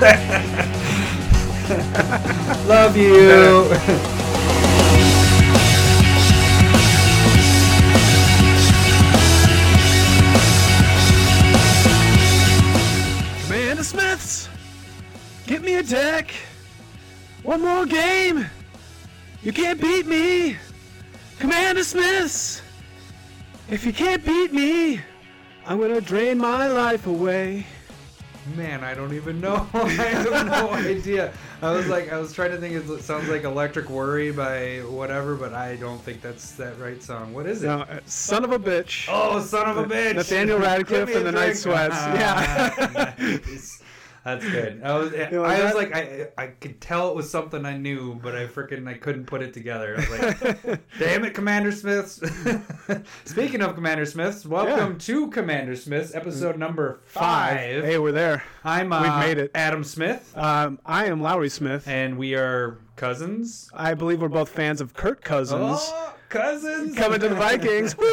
Love you. Commander Smiths, get me a deck. One more game. You can't beat me. Commander Smiths, if you can't beat me, I'm gonna drain my life away. Man, I don't even know. I have no idea. I was like, I was trying to think. It sounds like "Electric Worry" by whatever, but I don't think that's that right song. What is it? No, uh, son of a bitch. Oh, son of a bitch! Nathaniel Rateliff and the Night. Sweats. Ah, Yeah. nice. That's good. I was, like I was that? like, I, I could tell it was something I knew, but I freaking I couldn't put it together. I was like, damn it, Commander Smiths. Speaking of Commander Smiths, welcome to Commander Smiths, episode number five. Hey, we're there. I'm uh, We've made it. Adam Smith, Um, I am Lowry Smith. and we are cousins. I believe we're both fans of Kirk Cousins. Oh, cousins Coming to the Vikings. Woo!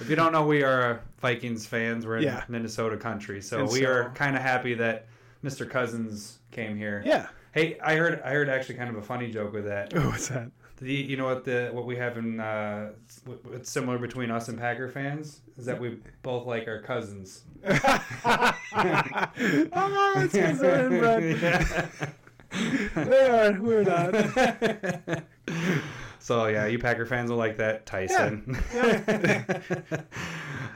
If you don't know, we are Vikings fans. We're in Yeah. Minnesota country, so And we so- are kind of happy that Mr. Cousins came here. Yeah. Hey, I heard I heard actually kind of a funny joke with that. Oh, what's that? The, you know what the what we have in uh, what's similar between us and Packer fans is that we both like our cousins. oh, it's they're. Yeah. They are. We're not. So yeah, you Packer fans will like that, Tyson.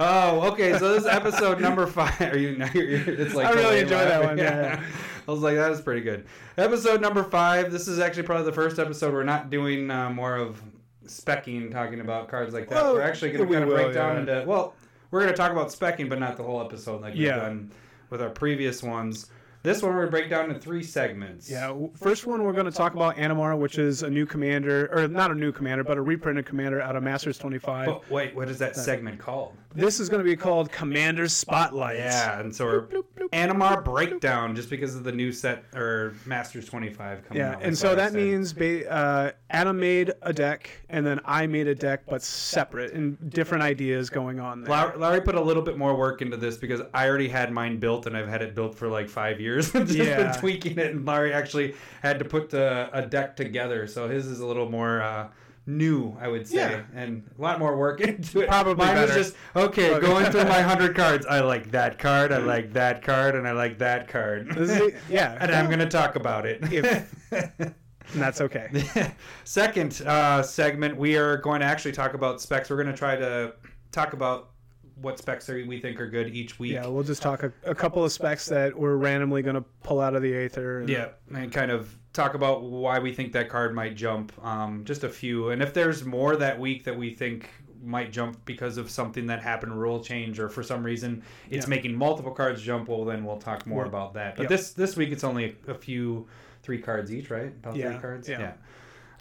oh, okay. So this is episode number five. Are you? It's like I really enjoy that one, yeah. I was like, that was pretty good. Episode number five. This is actually probably the first episode we're not doing uh, more of specking, talking about cards like that. Well, we're actually going to kind of break down yeah. into. Well, we're going to talk about specking, but not the whole episode like we've done with our previous ones. This one we're going to break down into three segments. Yeah. First one, we're going to talk about Animar, which is a new commander, or not a new commander, but a reprinted commander out of Masters 25. But wait, what is that segment called? This is going to be called Commander Spotlight. Yeah, and so we're Animar breakdown just because of the new set or Masters 25 coming Yeah, out. and so that means ba- uh, Adam made a deck, and then I made a deck, but separate, and different ideas going on there. Larry, Larry put a little bit more work into this because I already had mine built and I've had it built for like five years. Just Yeah. been tweaking it, and Larry actually had to put the, a deck together. So his is a little more uh, new, I would say, Yeah. and a lot more work into it. Probably mine better. was just okay. Okay. Going through my hundred cards, I like that card, I like that card, and I like that card. Is- yeah, and I'm gonna talk about it. and that's okay. Second uh, segment, we are going to actually talk about specs. We're going to try to talk about what specs are, we think are good each week. Yeah, we'll just talk a, a couple of specs that we're randomly going to pull out of the Aether. and- Yeah, and kind of talk about why we think that card might jump. Um, just a few, and if there's more that week that we think might jump because of something that happened, rule change, or for some reason it's Yeah. making multiple cards jump, well then we'll talk more Well, about that. But this this week it's only a, a few, three cards each, right? About Yeah, three cards. yeah.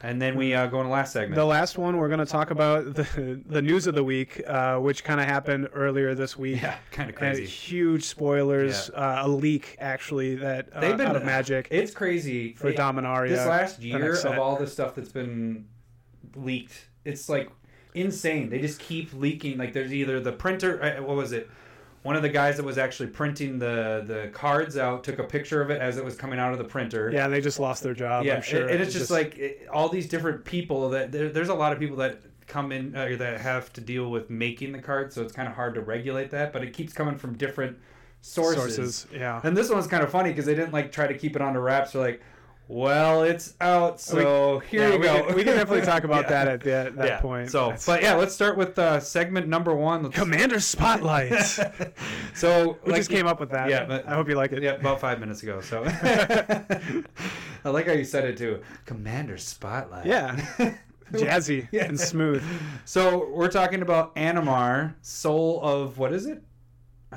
And then we uh, go in the last segment. The last one, we're going to talk about the, the news of the week, uh, which kind of happened earlier this week. yeah, kind of crazy. huge spoilers. Uh, a leak, actually, that uh, They've been- out of Magic It's crazy for Dominaria. This last year of all the stuff that's been leaked, it's like insane. They just keep leaking. Like there's either the printer. uh, What was it? One of the guys that was actually printing the the cards out took a picture of it as it was coming out of the printer. yeah, and they just lost their job. yeah. I'm sure. and, it's just, like it, all these different people that there, there's a lot of people that come in uh, that have to deal with making the cards, so it's kind of hard to regulate that. But it keeps coming from different sources. sources. Yeah. And this one's kind of funny because they didn't like try to keep it under wraps. They're like, well, it's out, so here Yeah, you we go. Can, we can definitely talk about Yeah. that at the, that Yeah. point. So, That's- but yeah, let's start with uh, segment number one. Let's- Commander Spotlight. so, we like just came up with that. Yeah, but- I hope you like it. Yeah, about five minutes ago. So, I like how you said it too. Commander Spotlight. Yeah. Jazzy and smooth. So we're talking about Animar, soul of what is it?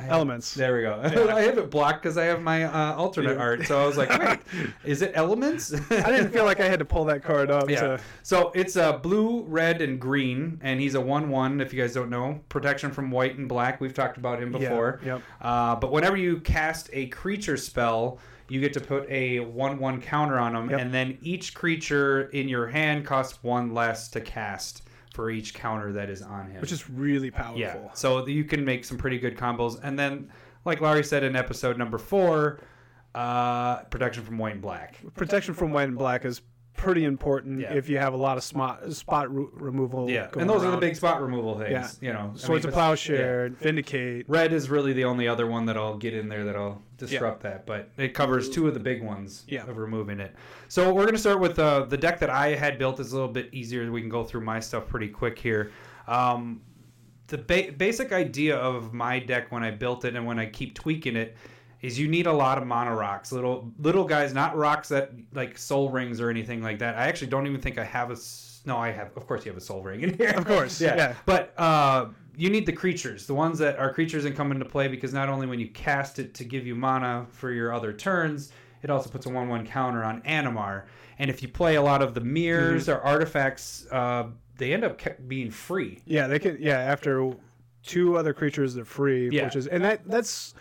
Elements. There we go. Yeah. I have it blocked because I have my uh, alternate Yeah. art. So I was like, wait, is it elements? I didn't feel like I had to pull that card up. Yeah. To, So it's uh, blue, red, and green, and he's a one-one. If you guys don't know, protection from white and black. We've talked about him before. Yeah, yep. Uh, but whenever you cast a creature spell, you get to put a one-one counter on him, Yep. and then each creature in your hand costs one less to cast for each counter that is on him. which is really powerful. Yeah. So you can make some pretty good combos. And then, like Laurie said in episode number four, Uh, protection from white and black. Protection from white and black is pretty important Yeah. if you have a lot of spot spot re- removal. Yeah, and those are the big spot removal things. Yeah. You know, I Swords mean, of Plowshare, Vindicate. Red is really the only other one that I'll get in there that'll disrupt that, but it covers two of the big ones Yeah. of removing it. So we're gonna start with uh, the deck that I had built is a little bit easier. We can go through my stuff pretty quick here. Um, the ba- basic idea of my deck when I built it and when I keep tweaking it is you need a lot of mana rocks, little little guys, not rocks that like Sol Rings or anything like that. I actually don't even think I have a. No, I have. Of course, you have a Sol Ring in here. Of course, yeah. yeah. But uh, you need the creatures, the ones that are creatures and come into play because not only when you cast it to give you mana for your other turns, it also puts a one-one counter on Animar. And if you play a lot of the mirrors Mm-hmm. or artifacts, uh, they end up being free. Yeah, they can. Yeah, after two other creatures, they're free. Yeah. Which is and that that's.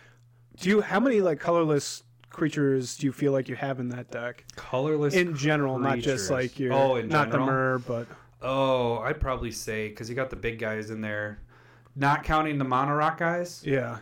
Do you how many like colorless creatures do you feel like you have in that deck Colorless in general, not just like your Oh, in not general? the mer, but Oh, I'd probably say because you got the big guys in there, not counting the mana rock guys. yeah.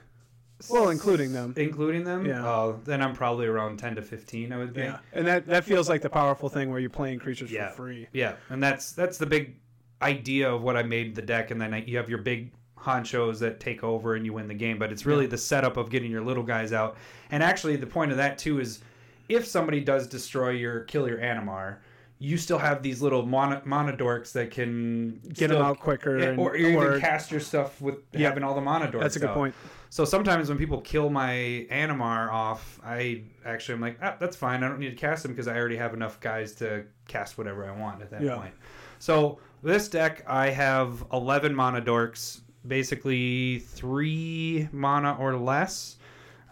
Well, including them. Including them? Yeah. Oh, then I'm probably around 10 to 15, I would think. Yeah, and that that feels like the powerful thing where you're playing creatures Yeah. for free. Yeah, and that's that's the big idea of what I made the deck, and then I, you have your big honchos that take over and you win the game. But it's really the setup of getting your little guys out. And actually, the point of that too is if somebody does destroy your kill your Animar, you still have these little mono, mana dorks that can Get them out quicker, and, or you or- even cast your stuff with Yeah. having all the mana dorks. that's a good out. point. So sometimes when people kill my Animar off, I actually am like, ah, that's fine. I don't need to cast them because I already have enough guys to cast whatever I want at that Yeah. point. So this deck, I have 11 mana dorks, basically three mana or less.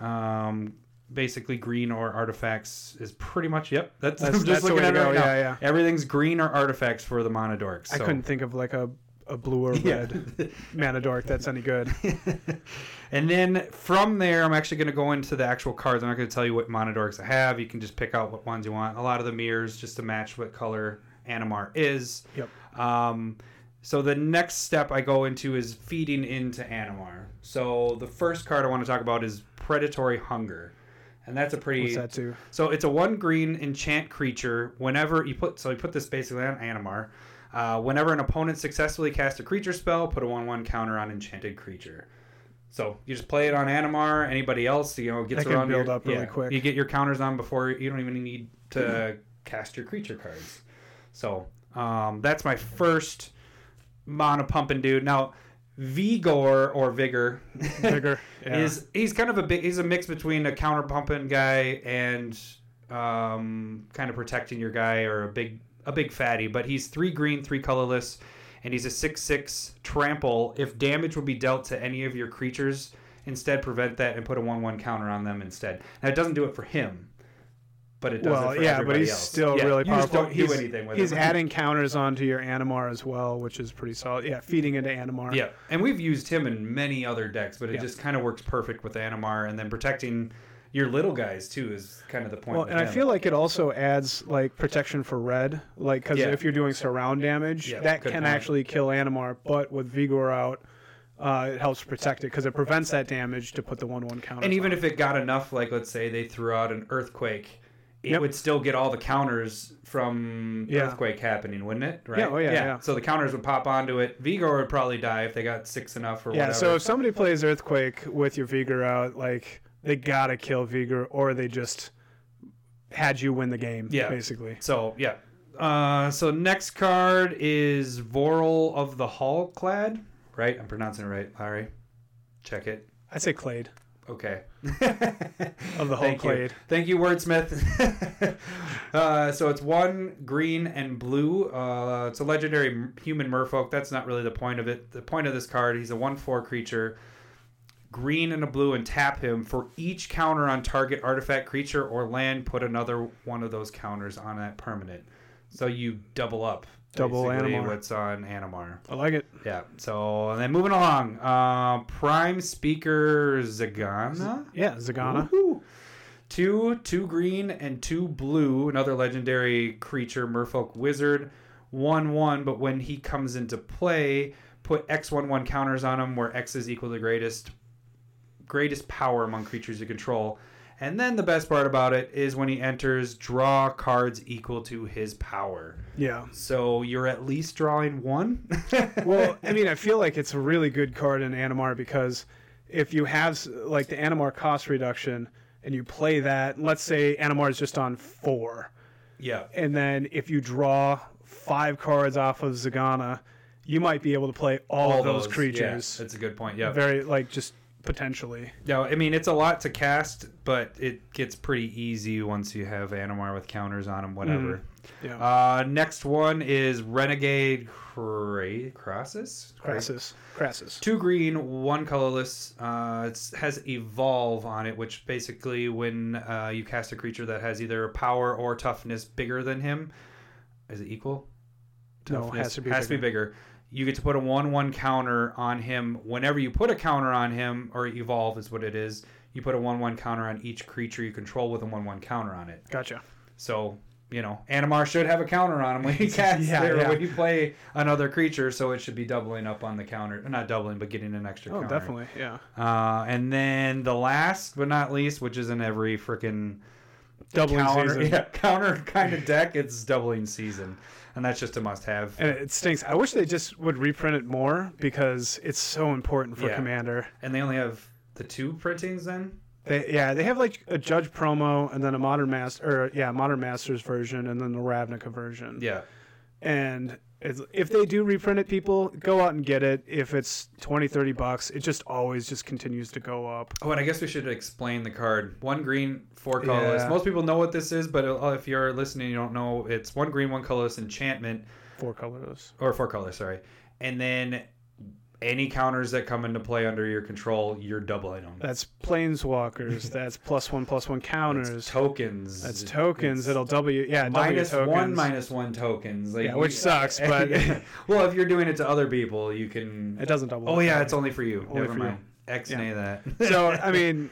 Um, basically green or artifacts is pretty much yep. That's, That's- I'm that's just the looking at it right now. yeah, yeah. Everything's green or artifacts for the mana dorks. I couldn't think of like a a blue or red mana dork that's any good. and then from there, I'm actually going to go into the actual cards. I'm not going to tell you what mana dorks I have. You can just pick out what ones you want. A lot of the mirrors just to match what color Animar is. Yep. Um, so the next step I go into is feeding into Animar. So the first card I want to talk about is Predatory Hunger. And that's a pretty What's that too? so it's a one green enchant creature. Whenever you put, so you put this basically on Animar. Uh, whenever an opponent successfully casts a creature spell, put a one-one counter on enchanted creature. So you just play it on Animar. Anybody else, you know, gets That around build your- up really yeah, quick. You get your counters on before you don't even need to cast your creature cards. So um, that's my first mono pumping dude. Now Vigor or Vigor. Vigor Yeah. is he's kind of a big he's a mix between a counter pumping guy and um, kind of protecting your guy or a big a big fatty but he's three green three colorless and he's a six six trample. If damage would be dealt to any of your creatures instead prevent that and put a one one counter on them instead. Now it doesn't do it for him but it does well, for yeah, but he's else. still Yeah, really you just powerful. don't he's, do anything with he's him. adding counters onto your Animar as well, which is pretty solid. Yeah, feeding into Animar. Yeah, and we've used him in many other decks, but it Yeah. just kind of works perfect with Animar, and then protecting your little guys too is kind of the point. Well, with and I feel like it also adds like protection for red, like because Yeah. if you're doing surround damage, Yeah, that can point. actually kill Animar. But with Vigor out, uh, it helps protect it because it prevents that damage to put the one-one counter. and even if it got enough, like let's say they threw out an earthquake, it Yep. would still get all the counters from Yeah. earthquake happening, wouldn't it? Right? Yeah, oh, yeah, yeah. So the counters would pop onto it. Vigor would probably die if they got six enough or yeah, whatever. so if somebody plays Earthquake with your Vigor out, like they gotta kill Vigor, or they just had you win the game. Yeah. basically. So yeah. Uh, so next card is Vorel of the Hull Clade. Right? I'm pronouncing it right, Larry. Check it. I'd say Clade Okay. of the whole Thank you. Clade. Thank you, Wordsmith. uh, so it's one green and blue. Uh, it's a legendary human merfolk. That's not really the point of it. The point of this card, he's a 1 4 creature. Green and a blue, and tap him. For each counter on target artifact, creature, or land, put another one of those counters on that permanent. So you double up. Double Animar. What's on Animar. I like it. Yeah. So, and then moving along. Uh, Prime Speaker Zegana. Yeah, Zegana. Woohoo. Two, two green and two blue. Another legendary creature, Merfolk Wizard. One one, but when he comes into play, put X one one counters on him, where X is equal to greatest greatest power among creatures you control. And then the best part about it is when he enters, draw cards equal to his power. Yeah. So you're at least drawing one. Well, I mean, I feel like it's a really good card in Animar because if you have like the Animar cost reduction and you play that, let's say Animar is just on four, yeah. and then if you draw five cards off of Zegana, you might be able to play all, of those, creatures. Yeah, that's a good point. Yeah. Very like just potentially. No, I mean it's a lot to cast, but it gets pretty easy once you have Animar with counters on them. Whatever. Yeah. Uh, next one is Renegade Cra- Krasis. Krasis. Krasis. Two green, one colorless. Uh, it has evolve on it, which basically when uh, you cast a creature that has either power or toughness bigger than him, is it equal? No, it has to be has to be bigger. You get to put a one-one counter on him. Whenever you put a counter on him, or evolve is what it is. You put a one-one counter on each creature you control with a one-one counter on it. Gotcha. So you know, Animar should have a counter on him when he casts Yeah, or yeah. when you play another creature, so it should be doubling up on the counter. Not doubling, but getting an extra Oh, counter. definitely. Yeah. Uh, and then the last but not least, which is in every freaking Doubling counter, season. yeah, counter kind of deck, it's doubling season, and that's just a must-have. And it stinks. I wish they just would reprint it more because it's so important for Yeah. Commander. And they only have the two printings then. They yeah, they have like a Judge promo and then a Modern Master or yeah, Modern Masters version and then the Ravnica version. Yeah, And if they do reprint it, people go out and get it. If it's 20, 30 bucks, it just always just continues to go up. Oh, and I guess we should explain the card. One green, four colorless. Yeah. Most people know what this is, but uh, if you're listening, you don't know. It's one green, one colorless enchantment, Four colors. or four colors, sorry. And then any counters that come into play under your control, you're doubling them. That's planeswalkers. that's plus one plus one counters. It's tokens. That's tokens. it's It'll double you. Yeah, double minus tokens. one, minus one tokens. Like, Yeah, which sucks, but- well, if you're doing it to other people, you can. It doesn't double. Oh yeah, it's only for you. Only Never for you. mind. X-nay that. so I mean,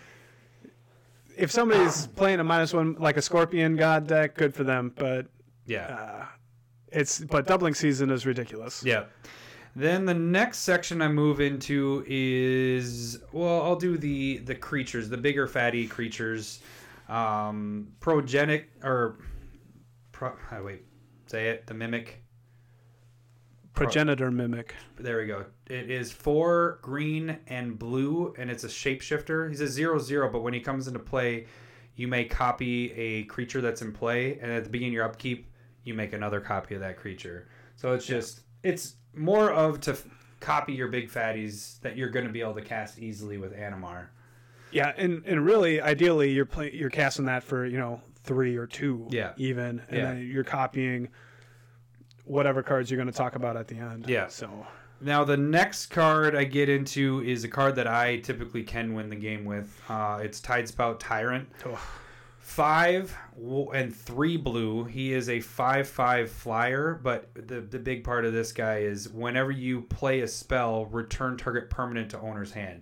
if somebody's playing a minus one like a Scorpion God deck, good for them. But yeah. uh, it's but doubling season is ridiculous. Yeah. Then the next section I move into is well, I'll do the the creatures, the bigger fatty creatures, um, progenic or pro, oh, wait, say it, the mimic. Progenitor mimic. There we go. It is four green and blue, and it's a shapeshifter. He's a zero zero, but when he comes into play, you may copy a creature that's in play, and at the beginning of your upkeep, you make another copy of that creature. So it's just it's more of to f- copy your big fatties that you're going to be able to cast easily with Animar. Yeah, and and really, ideally, you're play, you're casting that for you know three or two. Yeah. Even, and Yeah. then you're copying whatever cards you're going to talk about at the end. Yeah. So Now the next card I get into is a card that I typically can win the game with. Uh, it's Tidespout Tyrant. Five and three blue. He is a five-five flyer, but the the big part of this guy is whenever you play a spell, return target permanent to owner's hand.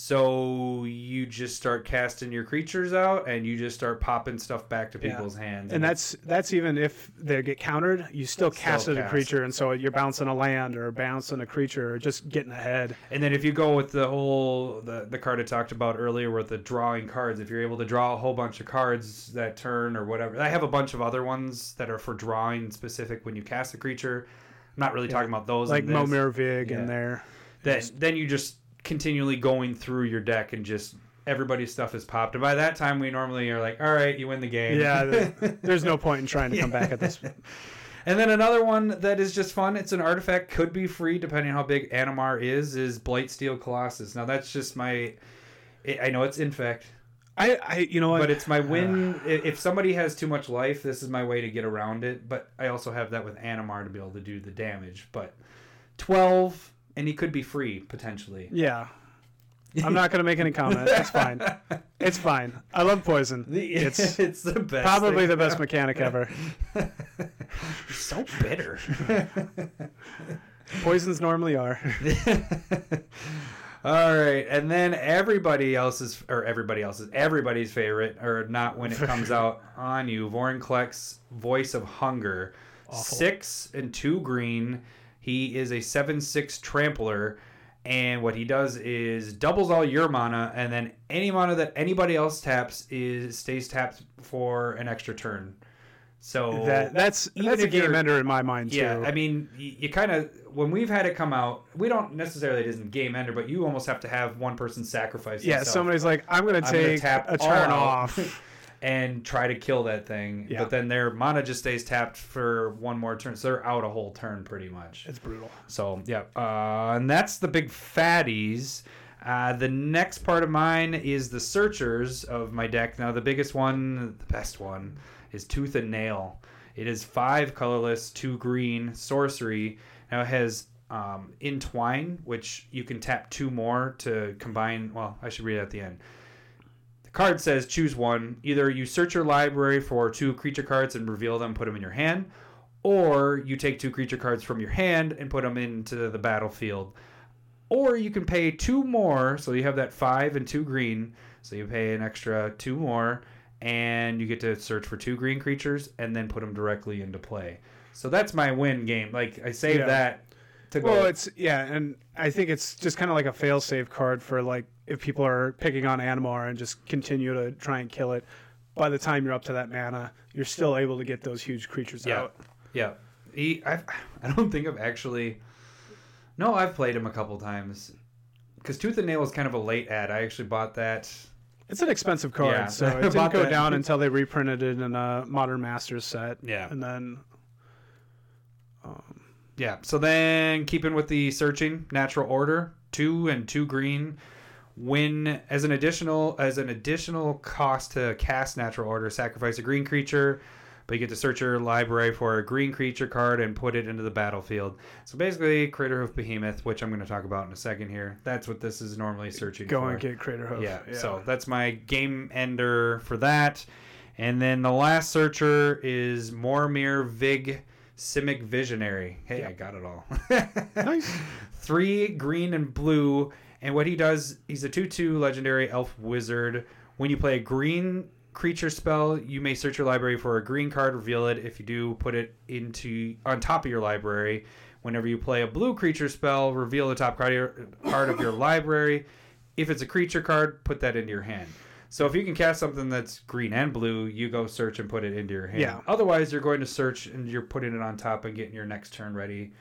So you just start casting your creatures out, and you just start popping stuff back to Yeah. people's hands. and that's that's even if they get countered, you still cast Still casted a creature, and so you're bouncing a land or bouncing a creature or just getting ahead. And then if you go with the whole the, the card I talked about earlier with the drawing cards, if you're able to draw a whole bunch of cards that turn or whatever. I have a bunch of other ones that are for drawing specific when you cast a creature. I'm not really talking about those. like in this. Momir Vig Yeah. in there. Then then you just continually going through your deck and just everybody's stuff is popped. And by that time we normally are like, all right, you win the game. Yeah, there's no point in trying to come back at this. And then another one that is just fun. It's an artifact, could be free depending on how big Animar is. Is Blightsteel Colossus. Now that's just my. I I know it's infect, I, I you know but it's my win. i- If somebody has too much life, this is my way to get around it. But I also have that with Animar to be able to do the damage. But twelve, and he could be free potentially. yeah. I'm not going to make any comment. It's fine. It's fine. I love poison. It's it's the best. probably the best mechanic ever. So bitter. Poisons normally are. All right, and then everybody else's or everybody else's everybody's favorite, or not when it comes out on you. Vorinclex, Voice of Hunger, Awful. six and two green. He is a seven six trampler, And what he does is doubles all your mana, and then any mana that anybody else taps is stays tapped for an extra turn. So that that's that's a game ender in my mind too. yeah, I mean, you, you kind of when we've had it come out, we don't necessarily it isn't game ender, but you almost have to have one person sacrifice. yeah, somebody's like, I'm gonna I'm gonna take tap a turn off. and try to kill that thing. Yeah. But then their mana just stays tapped for one more turn, so they're out a whole turn pretty much. it's brutal. So yeah, uh, and that's the big fatties. Uh, the next part of mine is the searchers of my deck. Now the biggest one, the best one, is Tooth and Nail. It is five colorless, two green sorcery. Now it has um, entwine, which you can tap two more to combine. Well, I should read it at the end. Card says choose one. Either you search your library for two creature cards and reveal them, put them in your hand, or you take two creature cards from your hand and put them into the battlefield. Or you can pay two more, so you have that five and two green, so you pay an extra two more, and you get to search for two green creatures and then put them directly into play. So that's my win game. Like I saved Yeah. that to go. Well, it's yeah, and I think it's just kind of like a fail-safe card for like if people are picking on Animar and just continue to try and kill it. By the time you're up to that mana, you're still able to get those huge creatures Yeah. out. Yeah, he. I've, I don't think I've actually. No, I've played him a couple times. Because Tooth and Nail was kind of a late ad. I actually bought that. It's an expensive card, Yeah. so it didn't go that. down until they reprinted it in a Modern Masters set. Yeah. and then um, Yeah. So then, keeping with the searching natural order, two and two green. Win as an additional as an additional cost to cast natural order, sacrifice a green creature, but you get to search your library for a green creature card and put it into the battlefield. So basically, Crater Hoof Behemoth, which I'm going to talk about in a second here. That's what this is normally searching go for. and get Crater Hoof. Yeah, so that's my game ender for that. And then the last searcher is Momir Vig Simic Visionary. Hey, I got it all. Nice. Three green and blue. And what he does, he's a 2 2 legendary elf wizard. When you play a green creature spell, you may search your library for a green card, reveal it. If you do, put it into on top of your library. Whenever you play a blue creature spell, reveal the top card of your, card of your library. If it's a creature card, put that into your hand. So if you can cast something that's green and blue, you go search and put it into your hand. Yeah. Otherwise, you're going to search and you're putting it on top and getting your next turn ready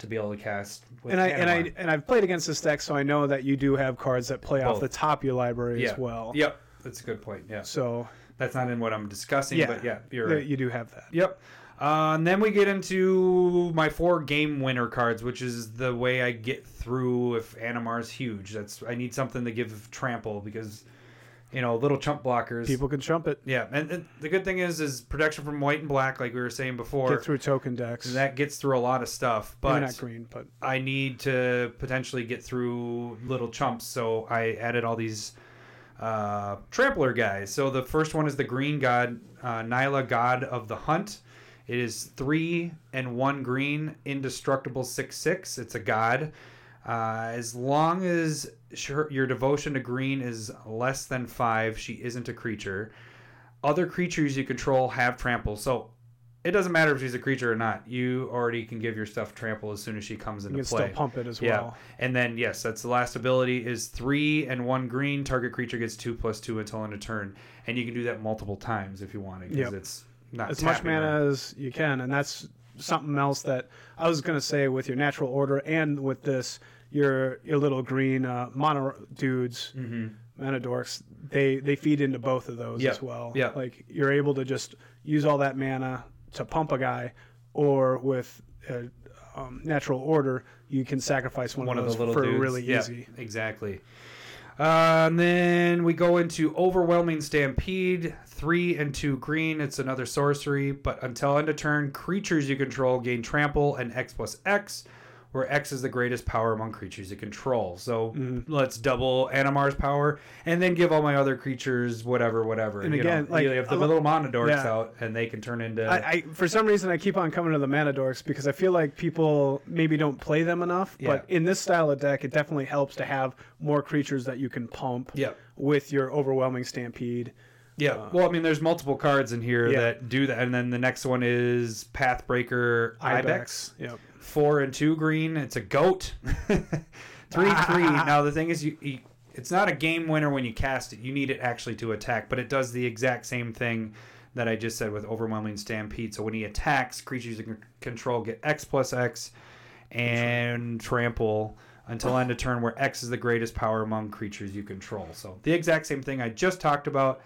to be able to cast. With and I and I and I've played against this deck, so I know that you do have cards that play off the top of your library yeah. as well. Yep, that's a good point. Yeah, So that's not in what I'm discussing, yeah, but yeah, you're right. you do have that. Yep. Uh, and then we get into my four game winner cards, which is the way I get through if Animar's huge. That's I need something to give trample because you know little chump blockers. People can chump it. Yeah, and, and the good thing is is protection from white and black, like we were saying before. Get through token decks. that gets through a lot of stuff, Maybe but not green, but I need to potentially get through little chumps, so I added all these uh, trampler guys. So the first one is the green god, uh, Nylea, god of the hunt. It is three and one green, indestructible six six. It's a god. Uh, as long as sure, your devotion to green is less than five, she isn't a creature. Other creatures you control have trample, so it doesn't matter if she's a creature or not. You already can give your stuff trample as soon as she comes into you can play. still pump it as Yeah, well. and then yes, that's the last ability is three and one green. Target creature gets two plus two until end of turn, and you can do that multiple times if you want to, because Yep. it's not As much mana as you can, and that's something else that I was gonna say with your natural order and with this your your little green uh, mono dudes. Mhm. mana dorks they they feed into both of those Yeah, as well yeah. like you're able to just use all that mana to pump a guy or with uh um, natural order you can sacrifice one, One of of those the little for dudes. really Yeah, easy exactly. Uh, and then we go into overwhelming stampede, three and two green. It's another sorcery, but until end of turn, creatures you control gain trample and X plus X, where X is the greatest power among creatures you control. So Mm-hmm. let's double Animar's power, and then give all my other creatures whatever, whatever. And You again, know, like, you have the little mana dorks yeah. out, and they can turn into. I, I for some reason I keep on coming to the mana dorks because I feel like people maybe don't play them enough. But in this style of deck, it definitely helps to have more creatures that you can pump Yep. with your overwhelming stampede. Yeah. well, I mean, there's multiple cards in here Uh, Yeah. that do that, and then the next one is Pathbreaker Ibex. Yep. Four and two green. It's a goat. Three three. now the thing is, you, you it's not a game winner when you cast it. You need it actually to attack, but it does the exact same thing that I just said with overwhelming stampede. So when he attacks, creatures you can control get X plus X and trample until end of turn, where X is the greatest power among creatures you control. So the exact same thing I just talked about.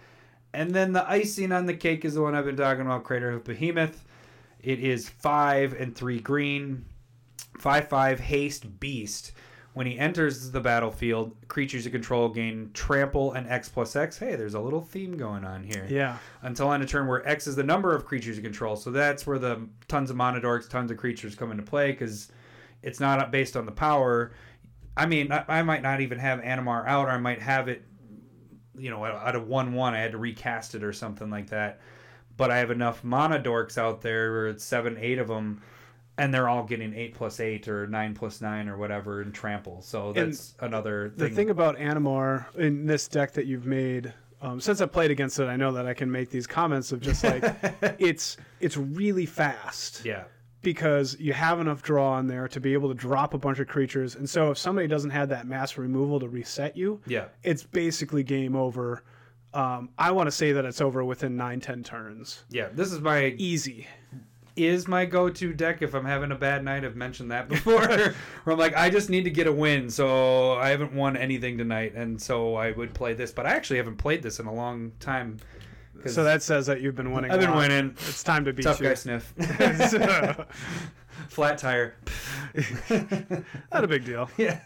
And then the icing on the cake is the one I've been talking about, Craterhoof Behemoth. It is five and three green, five five haste beast. When he enters the battlefield, creatures you control gain trample and X plus X. Hey, there's a little theme going on here. Yeah. Until end of turn, where X is the number of creatures you control. So that's where the tons of mana dorks, tons of creatures come into play because it's not based on the power. I mean, I, I might not even have Animar out, or I might have it, you know, out of one one. I had to recast it or something like that. But I have enough mana dorks out there, or it's seven, eight of them and they're all getting eight plus eight or nine plus nine or whatever in trample. So that's and another thing. The thing about Animar in this deck that you've made, um, since I played against it, I know that I can make these comments of just like it's it's really fast. Yeah. Because you have enough draw on there to be able to drop a bunch of creatures, and so if somebody doesn't have that mass removal to reset you, yeah, it's basically game over. Um, I want to say that it's over within nine ten turns. Yeah, this is my easy is my go-to deck if I'm having a bad night. I've mentioned that before. where I'm like, I just need to get a win, so I haven't won anything tonight, and so I would play this. But I actually haven't played this in a long time. So that says that you've been winning. I've been winning. It's time to beat Tough you. guy sniff. Flat tire. Not a big deal. Yeah.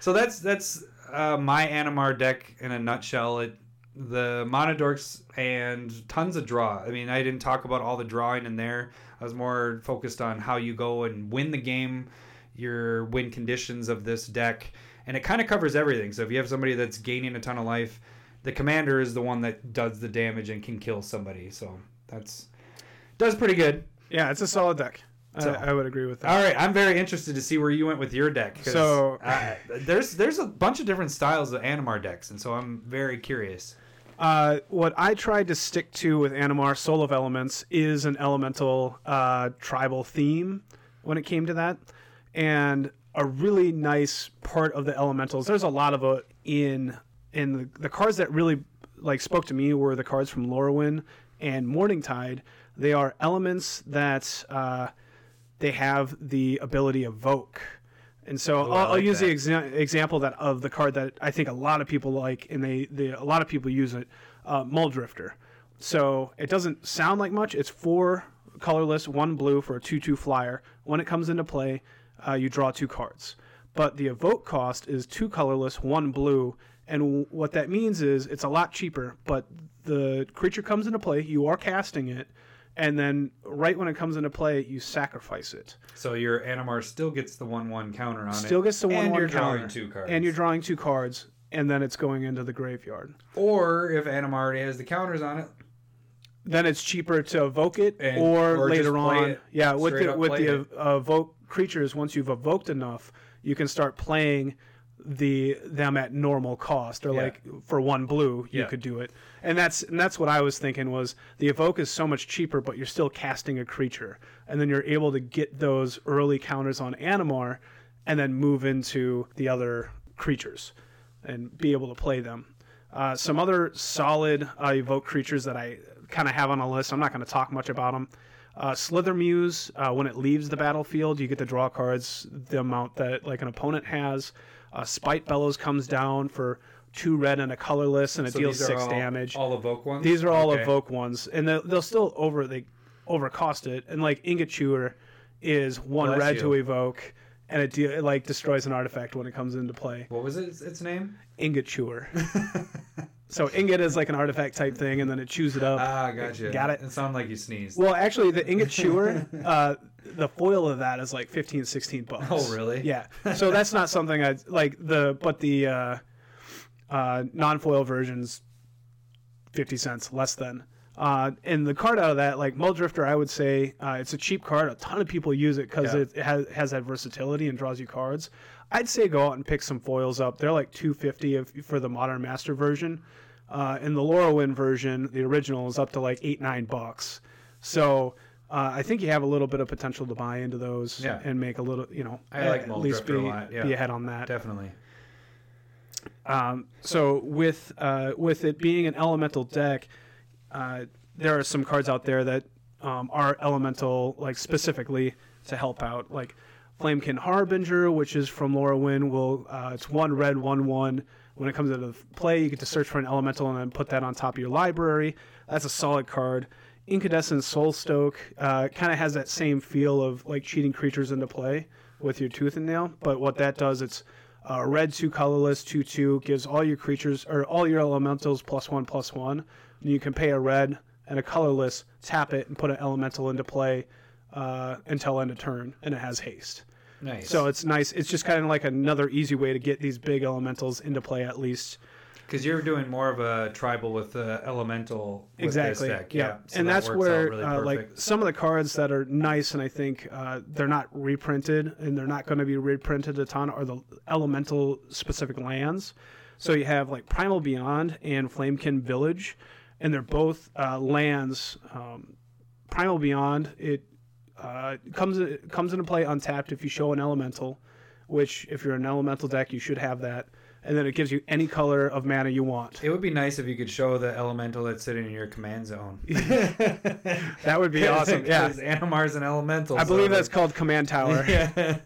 So that's that's uh, my Animar deck in a nutshell. It the mana dorks and tons of draw. I mean, I didn't talk about all the drawing in there. I was more focused on how you go and win the game, your win conditions of this deck, and it kind of covers everything. So if you have somebody that's gaining a ton of life, the commander is the one that does the damage and can kill somebody. So that's does pretty good. Yeah, it's a solid deck. So, I, I, would agree with that. All right, I'm very interested to see where you went with your deck. So uh, there's there's a bunch of different styles of Animar decks, and so I'm very curious. Uh, what I tried to stick to with Animar Soul of Elements is an elemental uh, tribal theme when it came to that, and a really nice part of the elementals. There's a lot of it in in the, the cards that really like spoke to me were the cards from Lorwyn and Morningtide. They are elements that uh, they have the ability of evoke. And so oh, I'll, like I'll, use that. the exa- example that of the card that I think a lot of people like, and they, they a lot of people use it, uh, Muldrifter. So it doesn't sound like much. It's four colorless, one blue for a two-two flyer. When it comes into play, uh, you draw two cards. But the evoke cost is two colorless, one blue, and w- what that means is it's a lot cheaper. But the creature comes into play, you are casting it, and then right when it comes into play, you sacrifice it. So your Animar still gets the one-one counter on still it. Still gets the one-one counter. And you're drawing two cards. And you're drawing two cards, and then it's going into the graveyard. Or if Animar already has the counters on it, then it's cheaper to evoke it, and, or, or, later on, yeah, with the with the uh, evoke creatures. Once you've evoked enough, you can start playing the them at normal cost or yeah. like for one blue you yeah. could do it and that's and that's what i was thinking was the evoke is so much cheaper but you're still casting a creature and then you're able to get those early counters on animar and then move into the other creatures and be able to play them uh, some other solid uh, evoke creatures that i kind of have on a list i'm not going to talk much about them uh, Slither Muse, uh, when it leaves the battlefield, you get to draw cards the amount that like an opponent has. Uh, Spite Bellows comes down for two red and a colorless, and it so deals six all, damage. All evoke ones. These are all okay. evoke ones, and they'll, they'll still over they overcost it. And like Chewer is one Bless red you. to evoke, and it, de- it, like destroys an artifact when it comes into play. What was it, its name? Ingot Chewer. so ingot is like an artifact type thing, and then it chews it up. Ah, gotcha. Got it. It sounded like you sneezed. Well, actually, the ingot chewer, uh, the foil of that is like 15, 16 bucks. Oh, really? Yeah. So that's not something I like the, but the uh, uh, non-foil versions, fifty cents less than. Uh, and the card out of that, like Muldrifter, I would say uh, it's a cheap card. A ton of people use it because yeah. it, it has, has that versatility and draws you cards. I'd say go out and pick some foils up. They're like two fifty for the Modern Master version. Uh, in the Lorwyn version, the original is up to like eight nine bucks. So Uh, I think you have a little bit of potential to buy into those Yeah. and make a little, you know, I like at least be, yeah. be ahead on that. Definitely. Um, so with uh, with it being an elemental deck, uh, there are some cards out there that um, are elemental, like specifically to help out, like Flamekin Harbinger, which is from Lorwyn. Will uh, it's one red, one one. When it comes into play, you get to search for an elemental and then put that on top of your library. That's a solid card. Incandescent Soulstoke uh, kind of has that same feel of like cheating creatures into play with your Tooth and Nail, but what that does, it's uh, red two colorless two two gives all your creatures or all your elementals plus one plus one. And you can pay a red and a colorless, tap it and put an elemental into play uh, until end of turn, and it has haste. Nice. So it's nice. It's just kind of like another easy way to get these big elementals into play at least. because you're doing more of a tribal with the elemental with exactly. this deck. yeah, Yeah. So and that that's where really uh, like some of the cards that are nice, and I think uh, they're not reprinted, and they're not going to be reprinted a ton, are the elemental specific lands. So you have like Primal Beyond and Flamekin Village, and they're both uh, lands. Um, Primal Beyond it uh, comes it comes into play untapped if you show an elemental, which if you're an elemental deck you should have that, and then it gives you any color of mana you want. It would be nice if you could show the elemental that's sitting in your command zone. That would be awesome. Yeah, Animar's an elemental. I believe so that's called Command Tower. Yeah.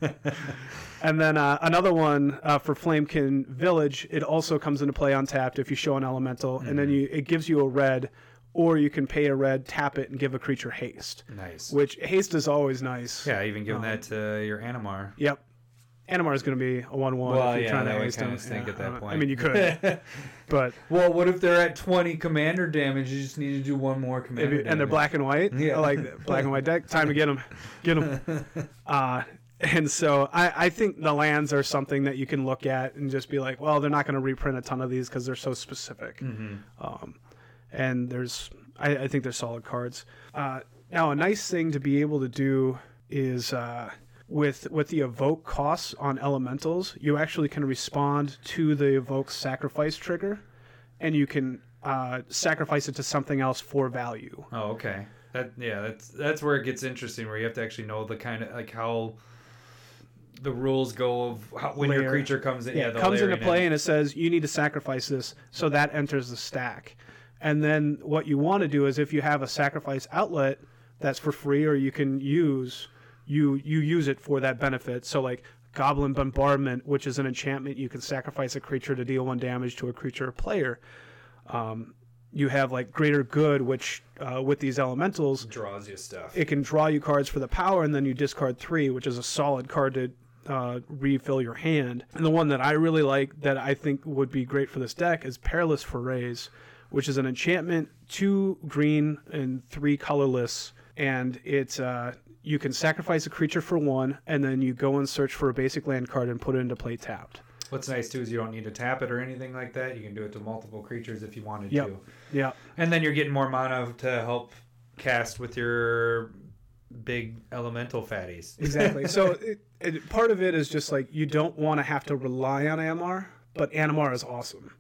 And then uh, another one uh, for Flamekin Village. It also comes into play untapped if you show an elemental, and then you it gives you a red, or you can pay a red, tap it, and give a creature haste. nice. Which haste is always nice. Yeah, even giving Um, that to your Animar. Yep. Animar is going to be a one-one Well, if you're yeah, trying that to would haste kinda him. stink at that point. I mean, you could, but well, what if they're at 20 commander damage? You just need to do one more commander you, and they're black and white. Yeah. Like black and white deck. Time to get them, get them. Uh, and so I, I think the lands are something that you can look at and just be like, well, they're not going to reprint a ton of these because they're so specific. Mhm. Um, and there's, I, I think they're solid cards. Uh, now, a nice thing to be able to do is uh, with with the evoke costs on elementals, you actually can respond to the evoke sacrifice trigger, and you can uh, sacrifice it to something else for value. Oh, okay. That yeah, that's that's where it gets interesting. Where you have to actually know the kind of like how the rules go of how, when your creature comes in. Yeah, Yeah, comes into play in. and it says you need to sacrifice this, so that enters the stack. And then what you want to do is if you have a sacrifice outlet that's for free or you can use, you you use it for that benefit. So like Goblin Bombardment, which is an enchantment, you can sacrifice a creature to deal one damage to a creature or player. Um, you have like Greater Good, which uh, with these elementals, draws you stuff. it can draw you cards for the power, and then you discard three, which is a solid card to uh, refill your hand. And the one that I really like that I think would be great for this deck is Perilous Forays, which is an enchantment, two green and three colorless, and it's uh, you can sacrifice a creature for one, and then you go and search for a basic land card and put it into play tapped. What's nice too is you don't need to tap it or anything like that. You can do it to multiple creatures if you wanted Yep. to, Yeah, and then you're getting more mana to help cast with your big elemental fatties. exactly. so it, it, part of it is just like you don't want to have to rely on Animar, but Animar is awesome,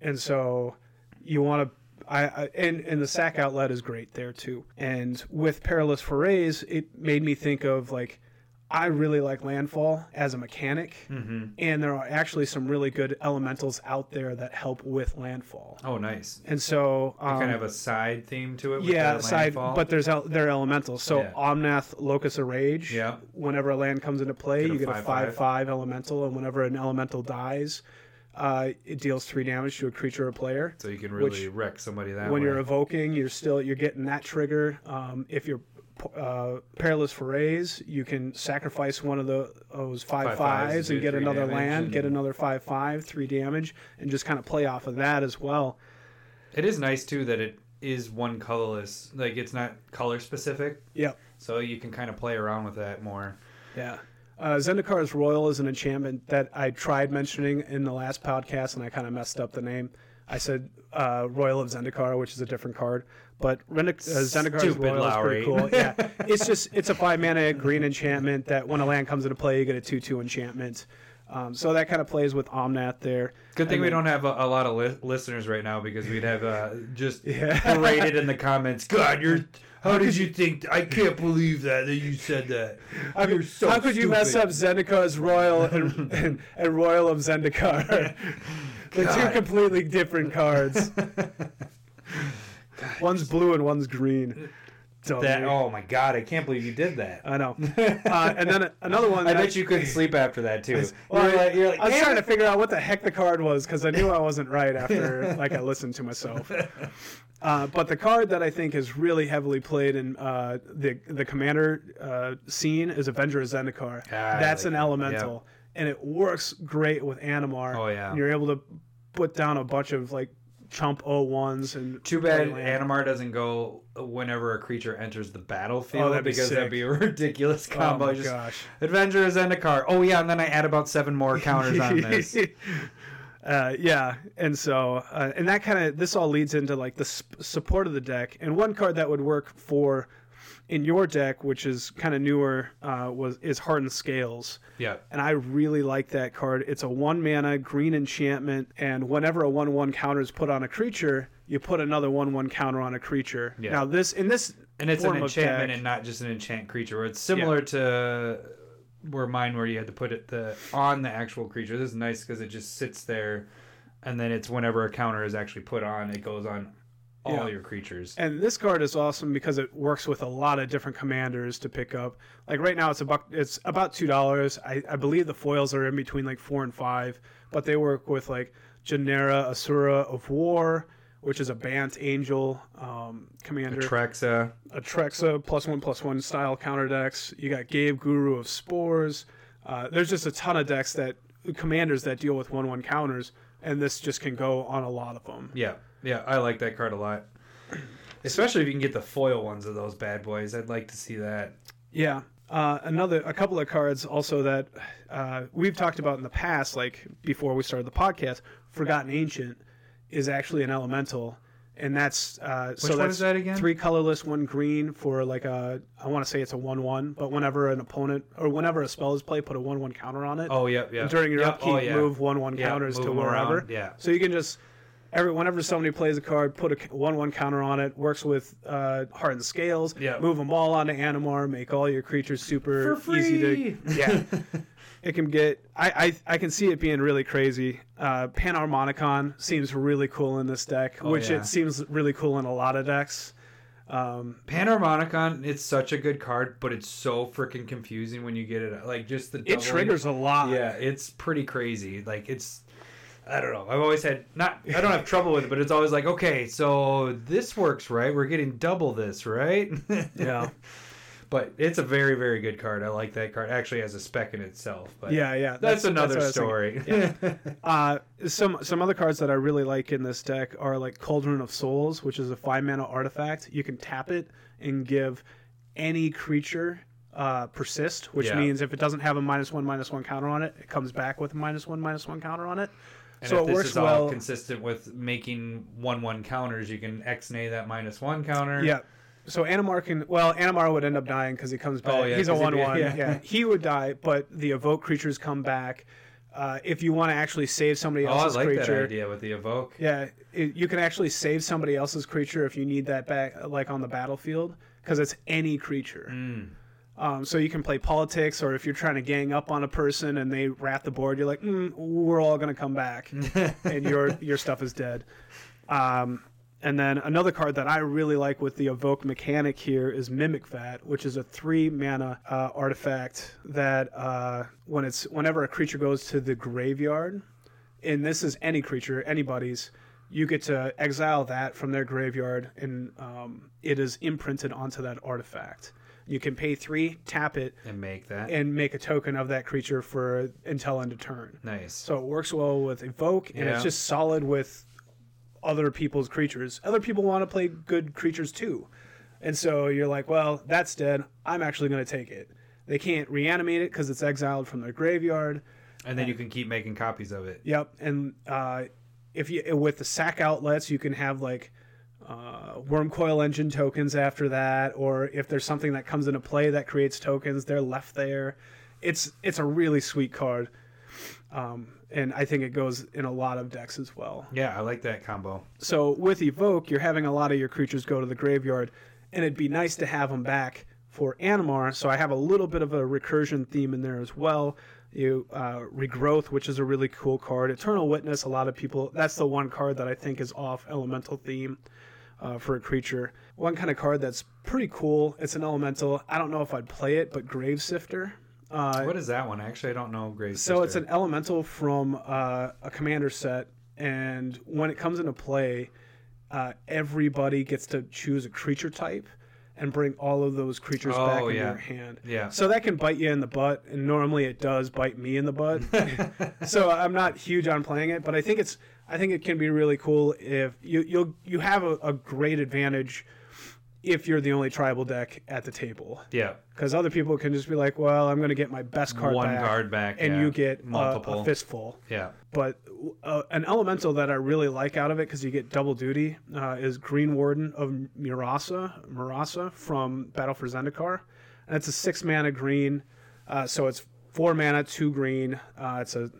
and so you want to. I, I and and the sack outlet is great there too. And with Perilous Forays, it made me think of like I really like Landfall as a mechanic, Mm-hmm. and there are actually some really good elementals out there that help with Landfall. Oh, nice. And so You um, kind of have a side theme to it. With yeah, side, but there's el- they're elementals. So Yeah. Omnath, Locus of Rage. Yeah. Whenever a land comes into play, Get you get a 5/5. five-five elemental, and whenever an elemental dies, uh, it deals three damage to a creature or player. so you can really wreck somebody that when way. you're evoking, you're still you're getting that trigger. Um, if you're uh, perilous forays, you can sacrifice one of the, those five Five fives, fives and get another land, and- get another five five, three damage, and just kind of play off of that as well. It is nice too that it is one colorless. Like it's not color specific, Yep. so you can kind of play around with that more. Yeah. Uh, Zendikar's Roil is an enchantment that I tried mentioning in the last podcast, and I kind of messed up the name. I said uh, Royal of Zendikar, which is a different card, but Rendic- uh, Zendikar's Roil Lowry. is pretty cool. Yeah, it's just it's a five mana green enchantment that when a land comes into play, you get a two two enchantment. Um, so that kind of plays with Omnath there. Good thing And we then- don't have a, a lot of li- listeners right now because we'd have uh, just Yeah. paraded in the comments. God, you're. How did you think? I can't believe that that you said that. How You're could, so how could you mess up stupid. Zendikar Roil and, and, and Royal of Zendikar? the two God. completely different cards. one's blue and one's green. Dummy. That oh my god, I can't believe you did that. I know. Uh, and then another one. I bet you couldn't sleep after that too. Well, you're like, you're like, I was "Damn trying to figure out what the heck the card was because I knew I wasn't right after like I listened to myself. Uh, but the card that I think is really heavily played in uh, the the commander uh, scene is Avenger of Zendikar. Ah, That's like an that. elemental, and it works great with Animar. Oh, yeah. and you're able to put down a bunch of like chump O1s and Too bad. Animar doesn't go whenever a creature enters the battlefield Oh, that'd be because sick. that'd be a ridiculous Oh combo. my Just gosh. Adventure is in a car. Oh yeah, and then I add about seven more counters on this. uh, yeah, and so uh, and that kind of this all leads into like the sp- support of the deck. And one card that would work for in your deck, which is kind of newer, uh, was is Hardened Scales. Yeah. And I really like that card. It's a one mana green enchantment, and whenever a one one counter is put on a creature, you put another one one counter on a creature. Yeah. Now this in this And it's an enchantment deck- and not just an enchant creature. Where it's similar to where mine, where you had to put it the on the actual creature. This is nice because it just sits there, and then it's whenever a counter is actually put on, it goes on all Yeah. your creatures. And this card is awesome because it works with a lot of different commanders to pick up. Like right now, it's a buck. It's about two dollars. I, I believe the foils are in between like four and five, but they work with like Jenara Asura of War, which is a Bant Angel um, commander. Trexa. Atraxa plus one plus one style counter decks. You got Ghave Guru of Spores. Uh, there's just a ton of decks that commanders that deal with one one counters, and this just can go on a lot of them. Yeah, yeah, I like that card a lot. Especially if you can get the foil ones of those bad boys. I'd like to see that. Yeah. Uh, another, a couple of cards also that uh, we've talked about in the past, like before we started the podcast. Forgotten Ancient is actually an elemental, and that's uh, so that's is that again? three colorless, one green for like a. I want to say it's a one-one, but whenever an opponent or whenever a spell is played, put a one-one counter on it. Oh, yeah, yeah. And during your Yep, upkeep, oh, yeah. move one-one counters move to wherever. around, yeah. So you can just every whenever somebody plays a card, put a one-one counter on it. Works with uh, hardened scales. Yeah. Move them all onto Animar. Make all your creatures super For easy free. to. Yeah. it can get. I, I I can see it being really crazy. Uh, Panharmonicon seems really cool in this deck, Oh, which yeah. it seems really cool in a lot of decks. Um, Panharmonicon, it's such a good card, but it's so freaking confusing when you get it. Like just the it triggers a lot. Yeah, it's pretty crazy. Like it's, I don't know. I've always had not. I don't have trouble with it, but it's always like, okay, so this works, right? We're getting double this, right? Yeah. but it's a very, very good card. I like that card. Actually, has a spec in itself. But Yeah, yeah. that's, another I was thinking. story. Uh, some some other cards that I really like in this deck are like Cauldron of Souls, which is a five mana artifact. You can tap it and give any creature uh, persist, which Yeah. means if it doesn't have a minus one minus one counter on it, it comes back with a minus one minus one counter on it. And so if it this works is all well. consistent with making one one counters, you can X-nay that minus one counter. Yeah. So Animar can well Animar would end up dying because he comes back. Oh, yeah, He's a one be- one. yeah. Yeah. he would die, but the evoke creatures come back. Uh, if you want to actually save somebody Oh, I else's like creature, that idea with the evoke. Yeah, it, you can actually save somebody else's creature if you need that back, like on the battlefield, because it's any creature. Mm. Um, so you can play politics, or if you're trying to gang up on a person and they rat the board, you're like, mm, we're all gonna come back, and your your stuff is dead. Um, and then another card that I really like with the evoke mechanic here is Mimic Vat, which is a three mana uh, artifact that uh, when it's whenever a creature goes to the graveyard, and this is any creature, anybody's, you get to exile that from their graveyard, and um, it is imprinted onto that artifact. You can pay three, tap it, And make that and make a token of that creature for until end of turn. nice. So it works well with evoke, and Yeah. it's just solid with other people's creatures. Other people want to play good creatures too, and so you're like, well, that's dead. I'm actually going to take it. They can't reanimate it because it's exiled from their graveyard. and then you can keep making copies of it. Yep, and uh, if you with the sack outlets, you can have like uh, Wurmcoil Engine tokens after that, or if there's something that comes into play that creates tokens, they're left there. It's it's a really sweet card. Um, and I think it goes in a lot of decks as well. Yeah, I like that combo. So with Evoke, you're having a lot of your creatures go to the graveyard, and it'd be nice to have them back for Animar. So I have a little bit of a recursion theme in there as well. You uh, Regrowth, which is a really cool card. Eternal Witness, a lot of people. That's the one card that I think is off Elemental theme. Uh, for a creature. One kind of card that's pretty cool. It's an elemental. I don't know if I'd play it, but Grave Sifter. Uh, What is that one? Actually, I don't know. Grave so it's an elemental from uh, a commander set, and when it comes into play, uh, everybody gets to choose a creature type and bring all of those creatures Oh, back in yeah. your hand. Yeah. So that can bite you in the butt, and normally it does bite me in the butt. so I'm not huge on playing it, but I think it's I think it can be really cool if you you'll you have a, a great advantage if you're the only tribal deck at the table yeah. because other people can just be like, well, I'm going to get my best card One back, card back, and yeah. you get multiple Multiple. a fistful. Yeah. But uh, an elemental that I really like out of it because you get double duty uh, is Green Warden of Murasa, Murasa from Battle for Zendikar, and it's a six mana green, uh, so it's four mana, two green. Uh, it's a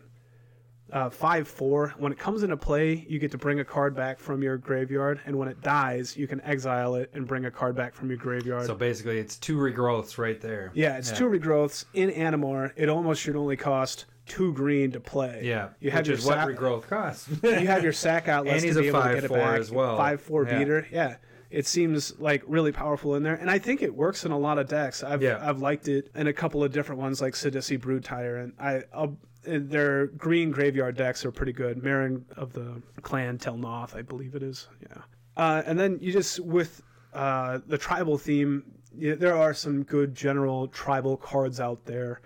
uh, five four. When it comes into play, you get to bring a card back from your graveyard, and when it dies, you can exile it and bring a card back from your graveyard. So basically, it's two regrowths right there. Yeah, it's two regrowths in Animar. It almost should only cost two green to play. Yeah. you have your is what sack, regrowth costs. you have your sack outlets And he's to be a able to get it 5-4 back as well. Five four Yeah. beater. Yeah, it seems like really powerful in there, and I think it works in a lot of decks. I've Yeah. I've liked it in a couple of different ones like Sidisi Brood Tyrant. I I'll, their green graveyard decks are pretty good. Marin of the clan Telnoth, I believe it is. Yeah, uh, and then you just with uh, the tribal theme. Yeah, there are some good general tribal cards out there.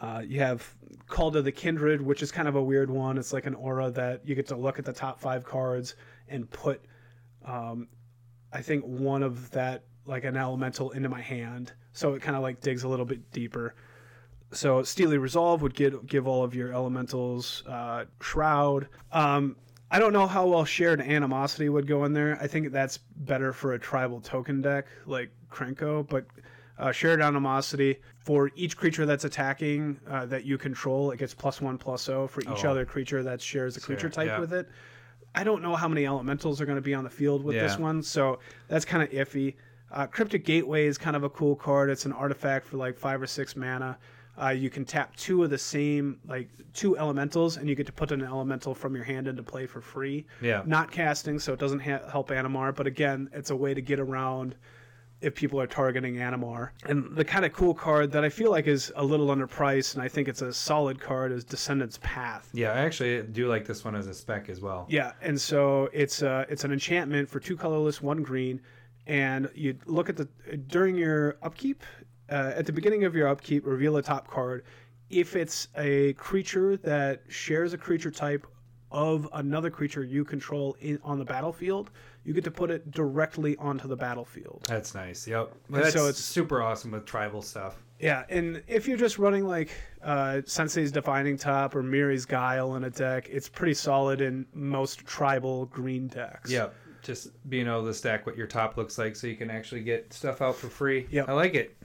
Uh, you have Call to the Kindred, which is kind of a weird one. It's like an aura that you get to look at the top five cards and put, um, I think, one of that, like an elemental, into my hand. So it kind of like digs a little bit deeper. So Steely Resolve would give, give all of your elementals uh, Shroud. Um, I don't know how well Shared Animosity would go in there. I think that's better for a tribal token deck like Krenko, but uh, Shared Animosity for each creature that's attacking uh, that you control, it gets plus one plus zero for each Oh. other creature that shares a creature type yeah. with it. I don't know how many elementals are going to be on the field with this one, so that's kind of iffy. Uh, Cryptic Gateway is kind of a cool card. It's an artifact for like five or six mana. Uh, you can tap two of the same, like two elementals, and you get to put an elemental from your hand into play for free. Yeah. Not casting, so it doesn't ha- help Animar, but again, it's a way to get around if people are targeting Animar. And the kind of cool card that I feel like is a little underpriced, and I think it's a solid card, is Descendant's Path. yeah, I actually do like this one as a spec as well. Yeah, and so it's uh it's an enchantment for two colorless, one green, and you look at the during your upkeep. Uh, at the beginning of your upkeep, reveal a top card. If it's a creature that shares a creature type of another creature you control in, on the battlefield, you get to put it directly onto the battlefield. That's nice. Yep. That's so it's- super awesome with tribal stuff. Yeah, and if you're just running like uh, Sensei's Divining Top or Mirri's Guile in a deck, it's pretty solid in most tribal green decks. Yep. Just being able to stack what your top looks like so you can actually get stuff out for free. Yep. I like it.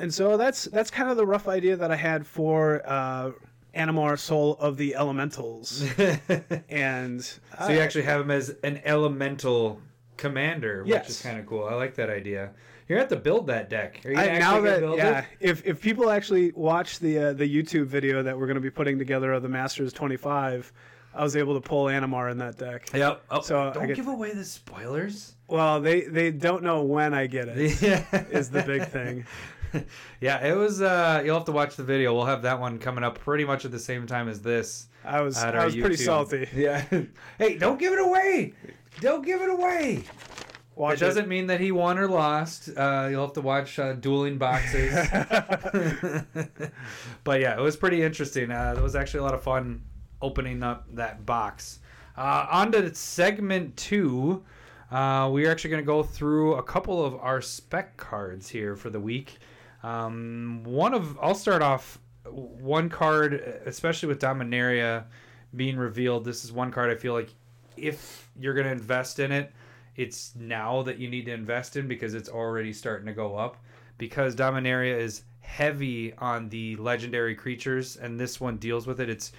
And so that's that's kind of the rough idea that I had for uh, Animar Soul of the Elementals. and So you actually have him as an elemental commander, which Yes. is kind of cool. I like that idea. You're gonna have to build that deck. Are you I, actually now that yeah, it? if if people actually watch the uh, the YouTube video that we're going to be putting together of the Masters 25, I was able to pull Animar in that deck. Yep. Oh, So I don't get- give away the spoilers. Well, they they don't know when I get it. yeah. Is the big thing. yeah, it was. uh You'll have to watch the video. We'll have that one coming up pretty much at the same time as this. I was I was pretty salty. Yeah. hey, don't give it away. Don't give it away. Watch it doesn't mean that he won or lost. Uh, you'll have to watch uh, dueling boxes. but yeah, it was pretty interesting. Uh, it was actually a lot of fun opening up that box. Uh, on to segment two. Uh, we're actually going to go through a couple of our spec cards here for the week. Um, one of I'll start off one card, especially with Dominaria being revealed. This is one card I feel like if you're going to invest in it, it's now that you need to invest in because it's already starting to go up. Because Dominaria is heavy on the legendary creatures, and this one deals with it. It's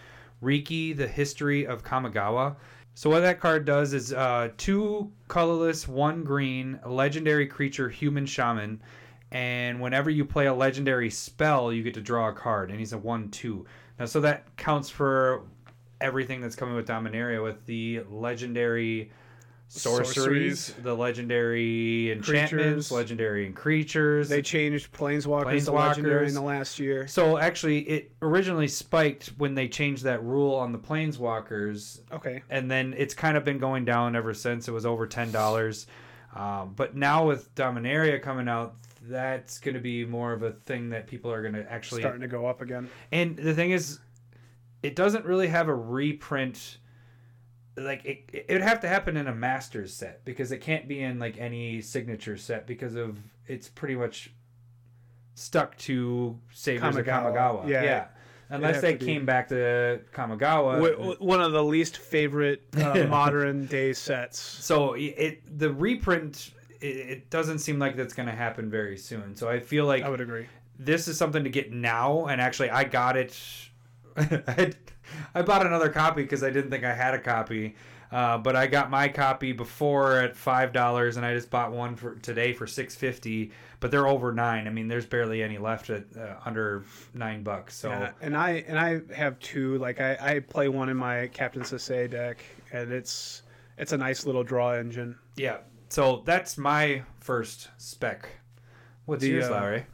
Reki, the history of Kamigawa. So what that card does is uh, two colorless, one green, legendary creature, human shaman, and whenever you play a legendary spell, you get to draw a card, and he's a one-two. Now, so that counts for everything that's coming with Dominaria, with the legendary sorceries, Sorceries. the legendary enchantments, Creatures. legendary creatures. They changed Planeswalkers, to legendary in the last year. so actually, it originally spiked when they changed that rule on the Planeswalkers, Okay. and then it's kind of been going down ever since. It was over ten dollars, um, but now with Dominaria coming out, that's going to be more of a thing that people are going to actually. Starting to go up again. And the thing is, it doesn't really have a reprint. Like it, it would have to happen in a Masters set because it can't be in like any signature set because of it's pretty much stuck to Saviors of Kamigawa. Kamigawa. Yeah. yeah. Unless they to be. came back to Kamigawa. W- w- one of the least favorite uh, modern day sets. So it, it the reprint it, it doesn't seem like that's going to happen very soon. So I feel like I would agree. this is something to get now. And actually, I got it. I, I bought another copy because I didn't think I had a copy. Uh, but I got my copy before at five dollars, and I just bought one for today for six fifty. But they're over nine. I mean, there's barely any left at uh, under nine bucks. So Yeah, and I and I have two. Like I, I play one in my Captain Sisay deck, and it's it's a nice little draw engine. yeah. So that's my first spec. What's The, yours, uh, Lowry?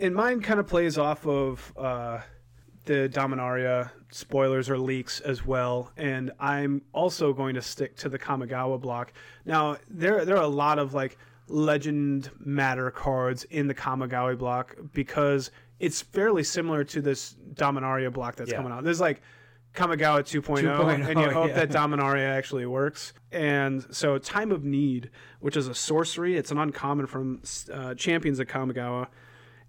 And mine kind of plays off of uh, the Dominaria spoilers or leaks as well. And I'm also going to stick to the Kamigawa block. Now there there are a lot of like legend matter cards in the Kamigawa block because it's fairly similar to this Dominaria block that's Yeah. coming out. There's like Kamigawa 2.0, 2.0, and you hope yeah. that Dominaria actually works. And so Time of Need, which is a sorcery, it's an uncommon from uh, Champions of Kamigawa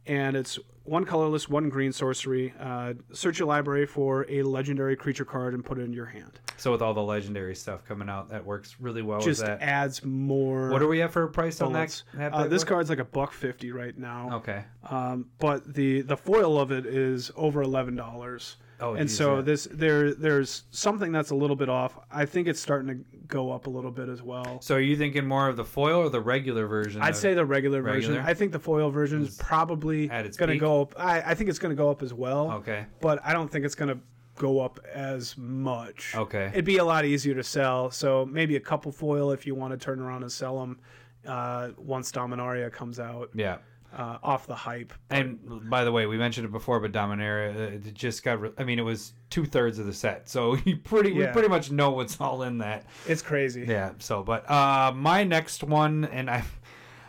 and it's one colorless, one green sorcery. Uh, search your library for a legendary creature card and put it in your hand. So with all the legendary stuff coming out, that works really well Just with that. adds more. What are we at for a price on bullets. that? that Uh, this boy? card's like a buck fifty right now, Okay. um, but the the foil of it is over eleven dollars. Oh, and geez, so yeah. this there there's something that's a little bit off. I think it's starting to go up a little bit as well. So are you thinking more of the foil or the regular version? I'd say the regular, version. I think the foil version is probably going to go up. I, I think it's going to go up as well. Okay. but I don't think it's going to go up as much. Okay. It'd be a lot easier to sell. So maybe a couple foil if you want to turn around and sell them uh, once Dominaria comes out Yeah. Uh, off the hype. And by the way, we mentioned it before, but Dominaria uh, it just got. Re- I mean, it was two thirds of the set, so you pretty we pretty much know what's all in that. It's crazy. Yeah. So, but uh, my next one, and I,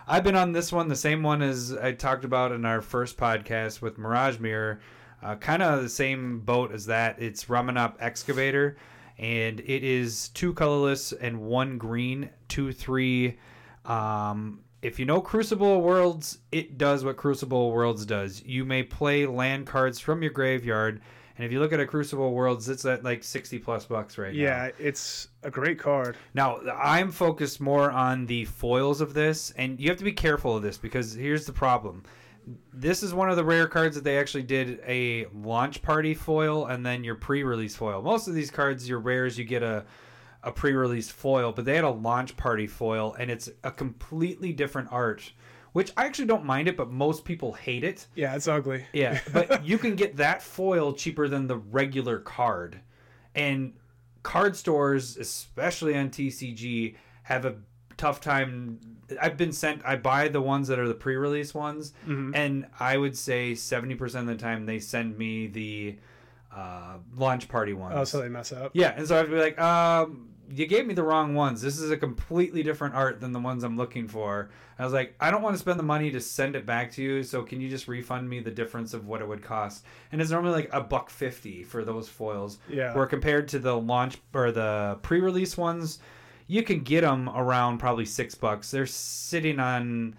I've been on this one, the same one as I talked about in our first podcast with Mirage Mirror, uh, kind of the same boat as that. It's Ramunap Excavator, and it is two colorless and one green, two three. Um, if you know Crucible Worlds, it does what Crucible Worlds does. You may play land cards from your graveyard. And if you look at a Crucible Worlds, it's at like sixty plus bucks right now. Yeah, it's a great card. Now, I'm focused more on the foils of this, and you have to be careful of this because here's the problem. This is one of the rare cards that they actually did a launch party foil and then your pre-release foil. Most of these cards, your rares, you get a a pre-release foil, but they had a launch party foil, and it's a completely different art, which I actually don't mind it, but most people hate it. Yeah, it's ugly. Yeah, but you can get that foil cheaper than the regular card. And card stores, especially on TCG, have a tough time. I've been sent, I buy the ones that are the pre release ones, Mm-hmm. and I would say 70% of the time they send me the uh, launch party ones. Oh, so they mess up. Yeah, and so I'd be like, um, you gave me the wrong ones. This is a completely different art than the ones I'm looking for. I was like, I don't want to spend the money to send it back to you, so can you just refund me the difference of what it would cost? And it's normally like a buck fifty for those foils. Yeah. Where compared to the launch or the pre-release ones, you can get them around probably six bucks. They're sitting on.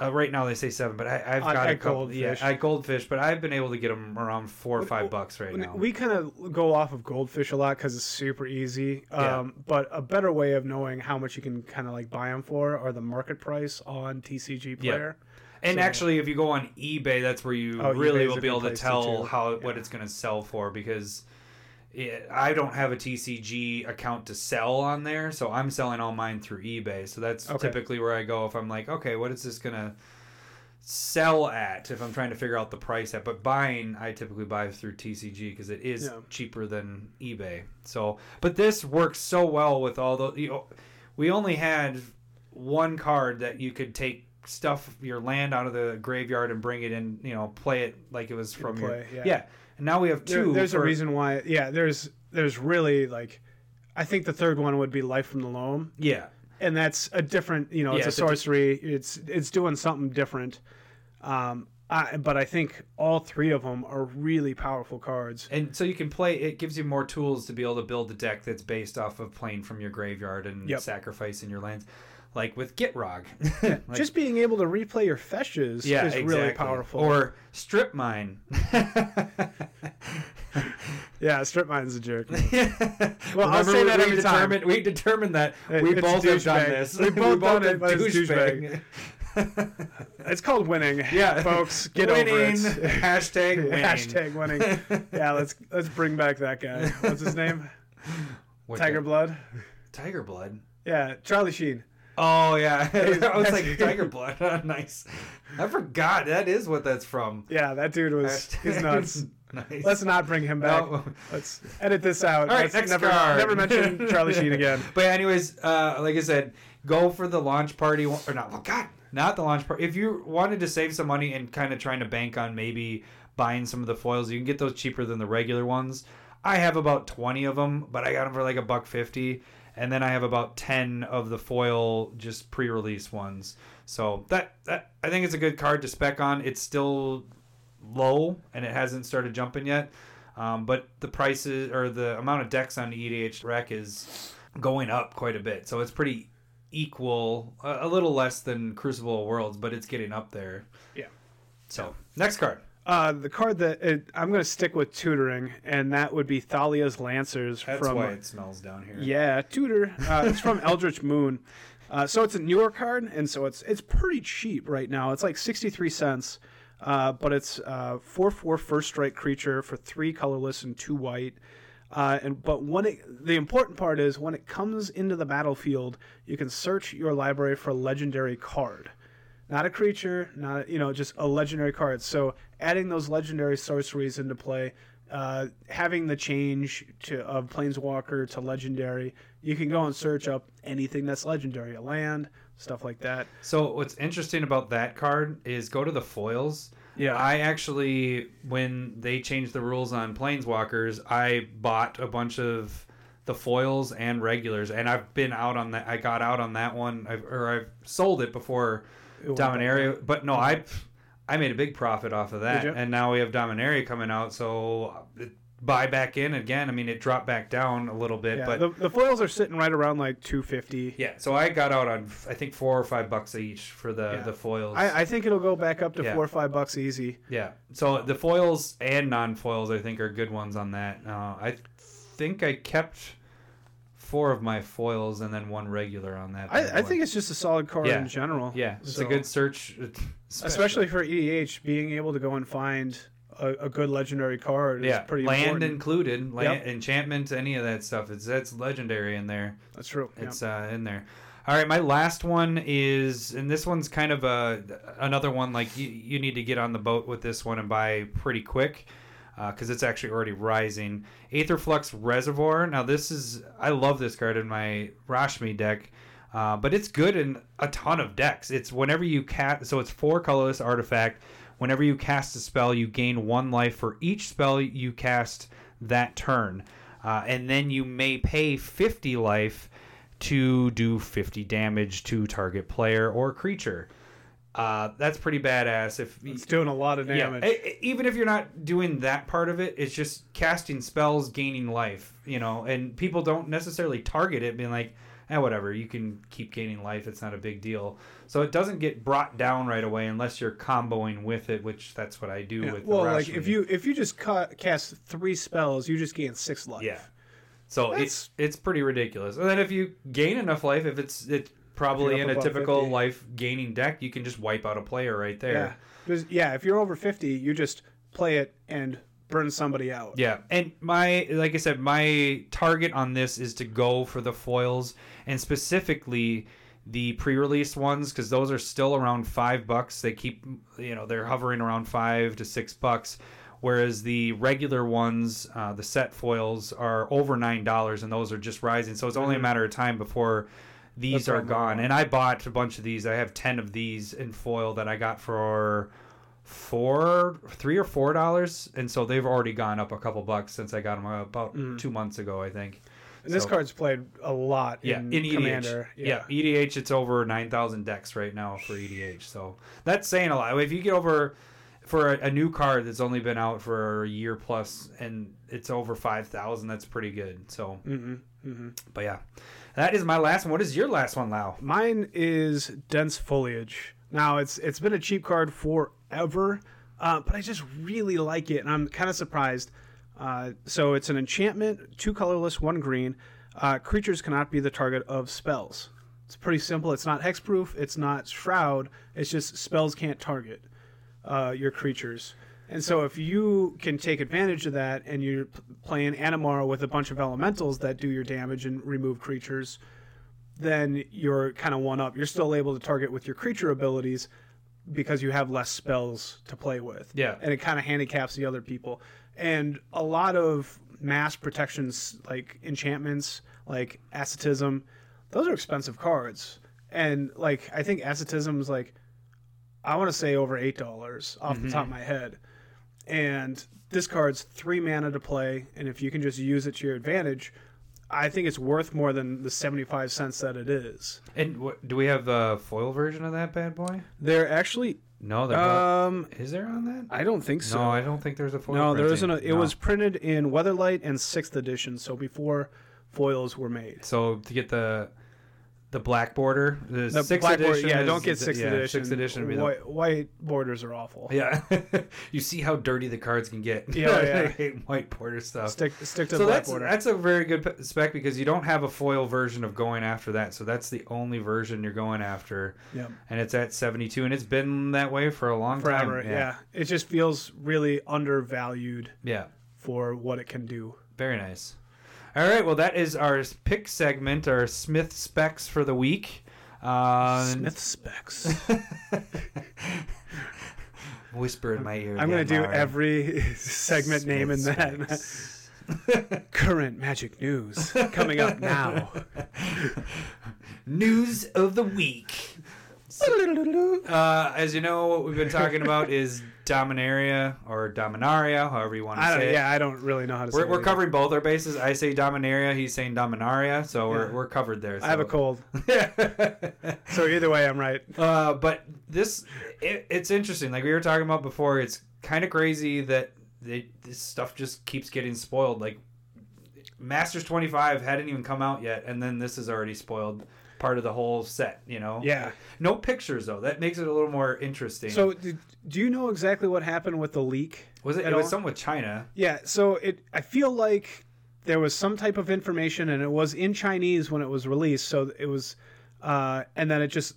Uh, right now they say seven, but I, I've got a couple. Yeah, Goldfish. I goldfish, but I've been able to get them around four or five bucks right now. We kind of go off of goldfish a lot because it's super easy. Yeah. Um, but a better way of knowing how much you can kind of like buy them for are the market price on TCG Player. Yeah. And So- actually, if you go on eBay, that's where you Oh, really eBay's will be able to tell how what it's going to sell for because I don't have a TCG account to sell on there, so I'm selling all mine through eBay. So that's Okay. typically where I go if I'm like, okay, what is this going to sell at if I'm trying to figure out the price at. But buying, I typically buy through TCG because it is Yeah. cheaper than eBay. So, but this works so well with all the. You know, we only had one card that you could take stuff your land out of the graveyard and bring it in. You know, play it like it was from your yeah. And now we have There- two. there's a reason why. Yeah, there's there's really like, I think the third one would be Life from the Loam, Yeah. and that's a different. You know, Yeah, it's a it's a di- sorcery. it's it's doing something different. Um, I, but I think all three of them are really powerful cards. And so you can play. It gives you more tools to be able to build a deck that's based off of playing from your graveyard and Yep. sacrificing your lands, like with Gitrog. Like- Just being able to replay your fetches yeah, is exactly. really powerful. Or strip mine. yeah, strip mine's a jerk. well, I'll say that we every time. determined, We determined that It- we both have done this. We've both done it, have but it's douchebag. it's called winning. Yeah, folks, get winning. over it. Hashtag winning. Hashtag winning. Yeah, let's let's bring back that guy. What's his name? What Tiger the- Blood. Tiger blood. Yeah, Charlie Sheen. Oh yeah, I was like tiger blood. nice. I forgot that is what that's from. Yeah, that dude was he's nuts. nice. Let's not bring him back. No. Let's edit this out. All right, Let's next never card. never mention Charlie Sheen again. But anyways, uh, like I said, go for the launch party or not. Oh God, not the launch party. If you wanted to save some money and kind of trying to bank on maybe buying some of the foils, you can get those cheaper than the regular ones. I have about twenty of them, but I got them for like a buck fifty, and then I have about ten of the foil just pre-release ones. So that that I think it's a good card to spec on. It's still low and it hasn't started jumping yet. Um, but the prices or the amount of decks on EDHREC is going up quite a bit. So it's pretty equal, a, a little less than Crucible of Worlds, but it's getting up there. Yeah. So next card. Uh, the card that it, I'm going to stick with tutoring, and that would be Thalia's Lancers That's from why it smells down here. Yeah, Tutor. Uh, it's from Eldritch Moon. Uh, so it's a newer card, and so it's it's pretty cheap right now. It's like sixty three cents, uh, but it's uh, four four first strike creature for three colorless and two white. Uh, and but when it the important part is when it comes into the battlefield, you can search your library for a legendary card, not a creature, not you know just a legendary card. So adding those legendary sorceries into play uh, having the change to of planeswalker to legendary, you can go and search up anything that's legendary, a land, stuff like that. So what's interesting about that card is go to the foils. Yeah. I actually, when they changed the rules on Planeswalkers, I bought a bunch of the foils and regulars, and I've been out on that. I got out on that one, I've, or I've sold it before Dominaria. But no, I I made a big profit off of that, and now we have Dominaria coming out, so it, buy back in again. I mean, it dropped back down a little bit, Yeah, but the, the foils are sitting right around like 250. yeah. So I got out on I think four or five bucks each for the Yeah. the foils. I, I think it'll go back up to Yeah. four or five bucks easy. Yeah. So the foils and non-foils, I think, are good ones on that. Uh, I think I kept four of my foils and then one regular on that. I, I think it's just a solid card Yeah. in general. yeah, it's So- a good search, especially for EDH, being able to go and find a, a good legendary card yeah, is pretty land important. included, land, Yep. enchantment, any of that stuff. It's that's legendary in there. That's true. It's uh, in there. All right, my last one is, and this one's kind of a another one. Like you, you need to get on the boat with this one and buy pretty quick because it's actually already rising. Aetherflux Reservoir. Now this is, I love this card in my Rashmi deck, uh, but it's good in a ton of decks. It's whenever you cast, so it's four colorless artifact. Whenever you cast a spell, you gain one life for each spell you cast that turn, uh, and then you may pay fifty life to do 50 damage to target player or creature. Uh, that's pretty badass. If It's doing a lot of damage. e- even if you're not doing that part of it, it's just casting spells, gaining life. You know, and people don't necessarily target it, being like, "eh, whatever, you can keep gaining life. It's not a big deal." So it doesn't get brought down right away unless you're comboing with it, which that's what I do Yeah, with. well, like if you if you just ca- cast three spells, you just gain six life. Yeah. So That's- it's it's pretty ridiculous. And then if you gain enough life, if it's it's probably in a typical 50. life gaining deck, you can just wipe out a player right there. Just, yeah, if you're over 50, you just play it and burn somebody out. Yeah, and my like I said, my target on this is to go for the foils and specifically the pre-release ones because those are still around five bucks. They keep, you know, they're hovering around five to six bucks, whereas the regular ones, uh, the set foils, are over nine dollars, and those are just rising. So it's only a matter of time before these The are gone. one. And I bought a bunch of these. I have ten of these in foil that I got for four, three or four dollars, and so they've already gone up a couple bucks since I got them about two months ago, I think. And this So- card's played a lot Yeah, in, in, EDH. Commander. Yeah. EDH, it's over nine thousand decks right now for EDH. So that's saying a lot. If you get over for a, a new card that's only been out for a year plus and it's over five thousand, that's pretty good. So, hmm hmm but yeah, that is my last one. What is your last one, Lau? Mine is dense foliage. Now it's it's been a cheap card forever, uh, but I just really like it, and I'm kind of surprised. Uh, so it's an enchantment, two colorless, one green. Uh, creatures cannot be the target of spells. It's pretty simple. It's not hexproof. It's not shroud. It's just spells can't target uh, your creatures. And so if you can take advantage of that and you're playing Animar with a bunch of elementals that do your damage and remove creatures, then you're kind of one up. You're still able to target with your creature abilities because you have less spells to play with. Yeah. And it kind of handicaps the other people. And a lot of mass protections like enchantments, like Asceticism, those are expensive cards. And like I think Asceticism is like I want to say over eight dollars off the top mm-hmm. of my head. And this card's three mana to play, and if you can just use it to your advantage, I think it's worth more than the seventy-five cents that it is. And what, do we have a foil version of that bad boy? They're actually, No, there um, is there on that? I don't think so. no, I don't think there's a foil. No, there printing. isn't. A, it No. was printed in Weatherlight and sixth edition, so before foils were made. So to get the the black border, the, The sixth black border- edition. yeah, is- don't get sixth yeah, edition. Sixth edition would White, white borders are awful. Yeah, you see how dirty the cards can get. Yeah, I yeah. hate white border stuff. Stick stick to so the black that's border. that's a very good spec because you don't have a foil version of going after that. So that's the only version you're going after, yeah. and it's at 72, and it's been that way for a long Forever. time. Yeah. It just feels really undervalued yeah, for what it can do. very nice. All right, well that is our pick segment, our Smith specs for the week. Uh, Smith specs. Whisper in my ear. I'm going to do every segment name in Smith that. Current magic news coming up now. News of the week. Uh, as you know, what we've been talking about is Dominaria or Dominaria, however you want to I say it. yeah, I don't really know how to say We're, we're it. covering both our bases. I say Dominaria, he's saying Dominaria, so we're, we're covered there. I have a cold. cold. So either way, I'm right. uh, but this, it, it's interesting. Like we were talking about before, it's kind of crazy that they, this stuff just keeps getting spoiled. Like Masters 25 hadn't even come out yet, and then this is already spoiled part of the whole set, you know? Yeah. No pictures though. That makes it a little more interesting. So did, do you know exactly what happened with the leak? was it? It was all? something with China. Yeah. So it, I feel like there was some type of information, and it was in Chinese when it was released. So it was, uh, and then it just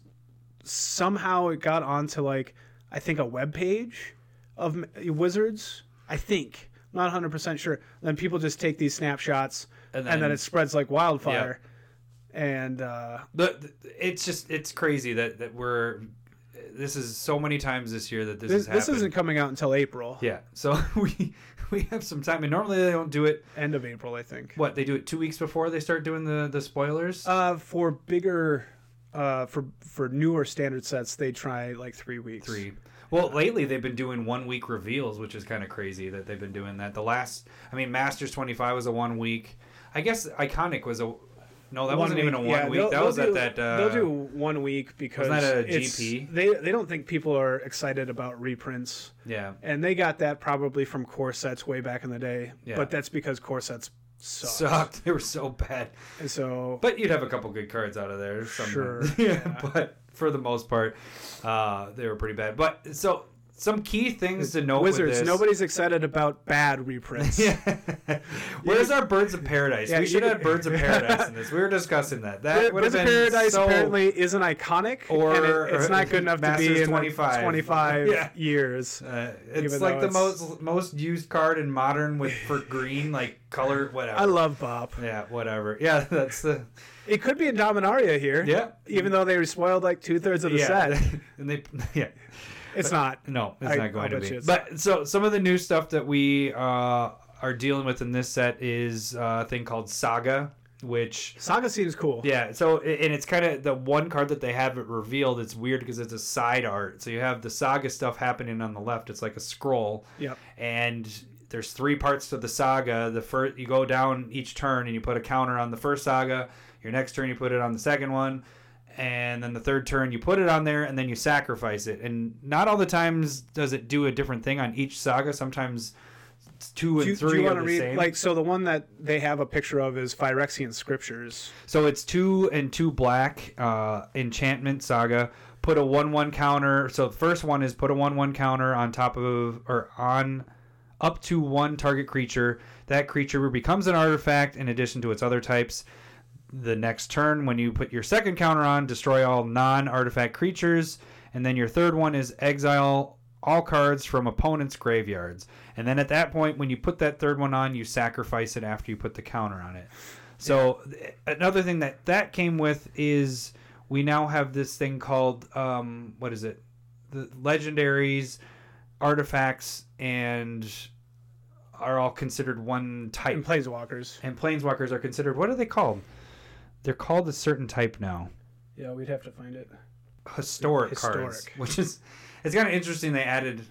somehow it got onto like I think a web page of Wizards. I think. I'm not 100 percent sure. Then people just take these snapshots, And and then, then- it spreads like wildfire. And uh, The, it's just it's crazy that that we're. This is so many times this year that this, this, has happened. this isn't coming out until April, Yeah, so we we have some time. And normally they don't do it. end of April, I think. What they do it two weeks before they start doing the the spoilers. Uh, for bigger, uh, for for newer standard sets, they try like three weeks. Three. Well, lately they've been doing one week reveals, which is kind of crazy that they've been doing that. The last, I mean, Masters twenty five was a one week. I guess Iconic was a. No, that One wasn't even a one yeah, week. That was do, at that. Uh, they'll do one week because that a GP? They they don't think people are excited about reprints, Yeah. and they got that probably from core sets way back in the day. Yeah. But that's because core sets sucked. Sucked. They were so bad. And so But you'd have a couple good cards out of there. Sure, yeah, yeah. But for the most part, uh, they were pretty bad. But so some key things to note. Wizards. With this. Nobody's excited about bad reprints. Yeah. Where's our Birds of Paradise? Yeah, we should have Birds of Paradise in this. We were discussing that. That Birds of Paradise so, apparently isn't iconic, Or- and it- it's not good enough to be in 25. 25, 25 Yeah. years. Uh, it's like the it's- most most used card in modern with for green like color whatever. I love Bop. yeah, whatever. Yeah, that's the It could be in Dominaria here. yeah. Even though they spoiled like two thirds of the set, and they yeah. It's not. No, it's I- not going to bet be. it's But so some of the new stuff that we uh, are dealing with in this set is uh, a thing called Saga, which Saga seems cool. yeah. So and it's kind of the one card that they have it revealed. It's weird because it's a side art. So you have the Saga stuff happening on the left. It's like a scroll, Yep. and there's three parts to the Saga. The first you go down each turn and you put a counter on the first Saga. Your next turn you put it on the second one and then the third turn you put it on there and then you sacrifice it. And not all the times does it do a different thing on each saga. Sometimes it's two and do three you are the read same. like so? The one that they have a picture of is Phyrexian scriptures. so it's two and two black uh, enchantment saga. Put a one one counter so the first one is put a one one counter on top of or on up to one target creature. That creature becomes an artifact in addition to its other types the next turn when you put your second counter on destroy all non-artifact creatures. And then your third one is exile all cards from opponents graveyards. And then at that point when you put that third one on you sacrifice it after you put the counter on it. So th- another thing that that came with is we now have this thing called um, what is it? The legendaries artifacts and are all considered one type. And Planeswalkers. and planeswalkers are considered what are they called they're called a certain type now Yeah, we'd have to find it. historic, cards which is it's kind of interesting they added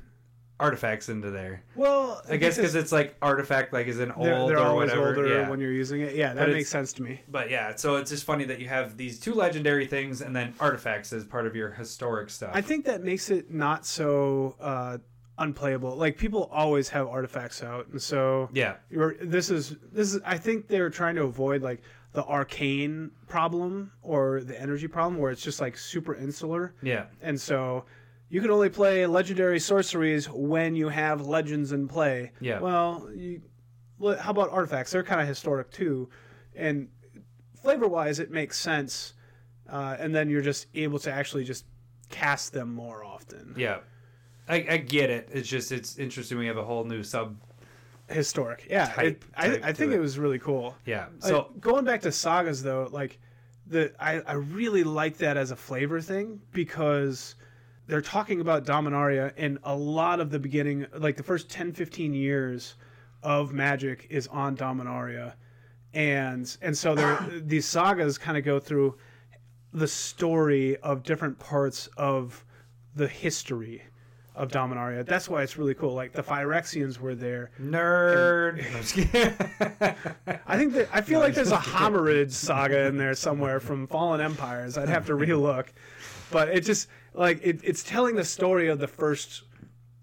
artifacts into there Well, i guess because it's like artifact like is an old they're, they're or always whatever older yeah. when you're using it. Yeah, that But makes sense to me. but yeah so it's just funny that you have these two legendary things and then artifacts as part of your historic stuff I think that makes it not so uh, unplayable. Like people always have artifacts out, and so yeah you're, this is this is. I think they're trying to avoid like the arcane problem or the energy problem, where it's just like super insular, yeah and so. You can only play legendary sorceries when you have legends in play. Yeah. Well, you, how about artifacts? They're kind of historic too, and flavor wise, it makes sense. Uh, and then you're just able to actually just cast them more often. yeah I, I get it it's just it's interesting we have a whole new sub Historic, yeah. Type- it, I, type I to think it. it was really cool. yeah So so going back to sagas though, like the I, I really like that as a flavor thing because they're talking about Dominaria and a lot of the beginning like the first 10 15 years of magic is on Dominaria and and so there these sagas kind of go through the story of different parts of the history of Dominaria. That's why it's really cool. Like the Phyrexians were there. nerd just. I think that I feel like there's a Homarids saga in there somewhere from Fallen Empires. I'd have to relook, but it just like it, it's telling the story of the first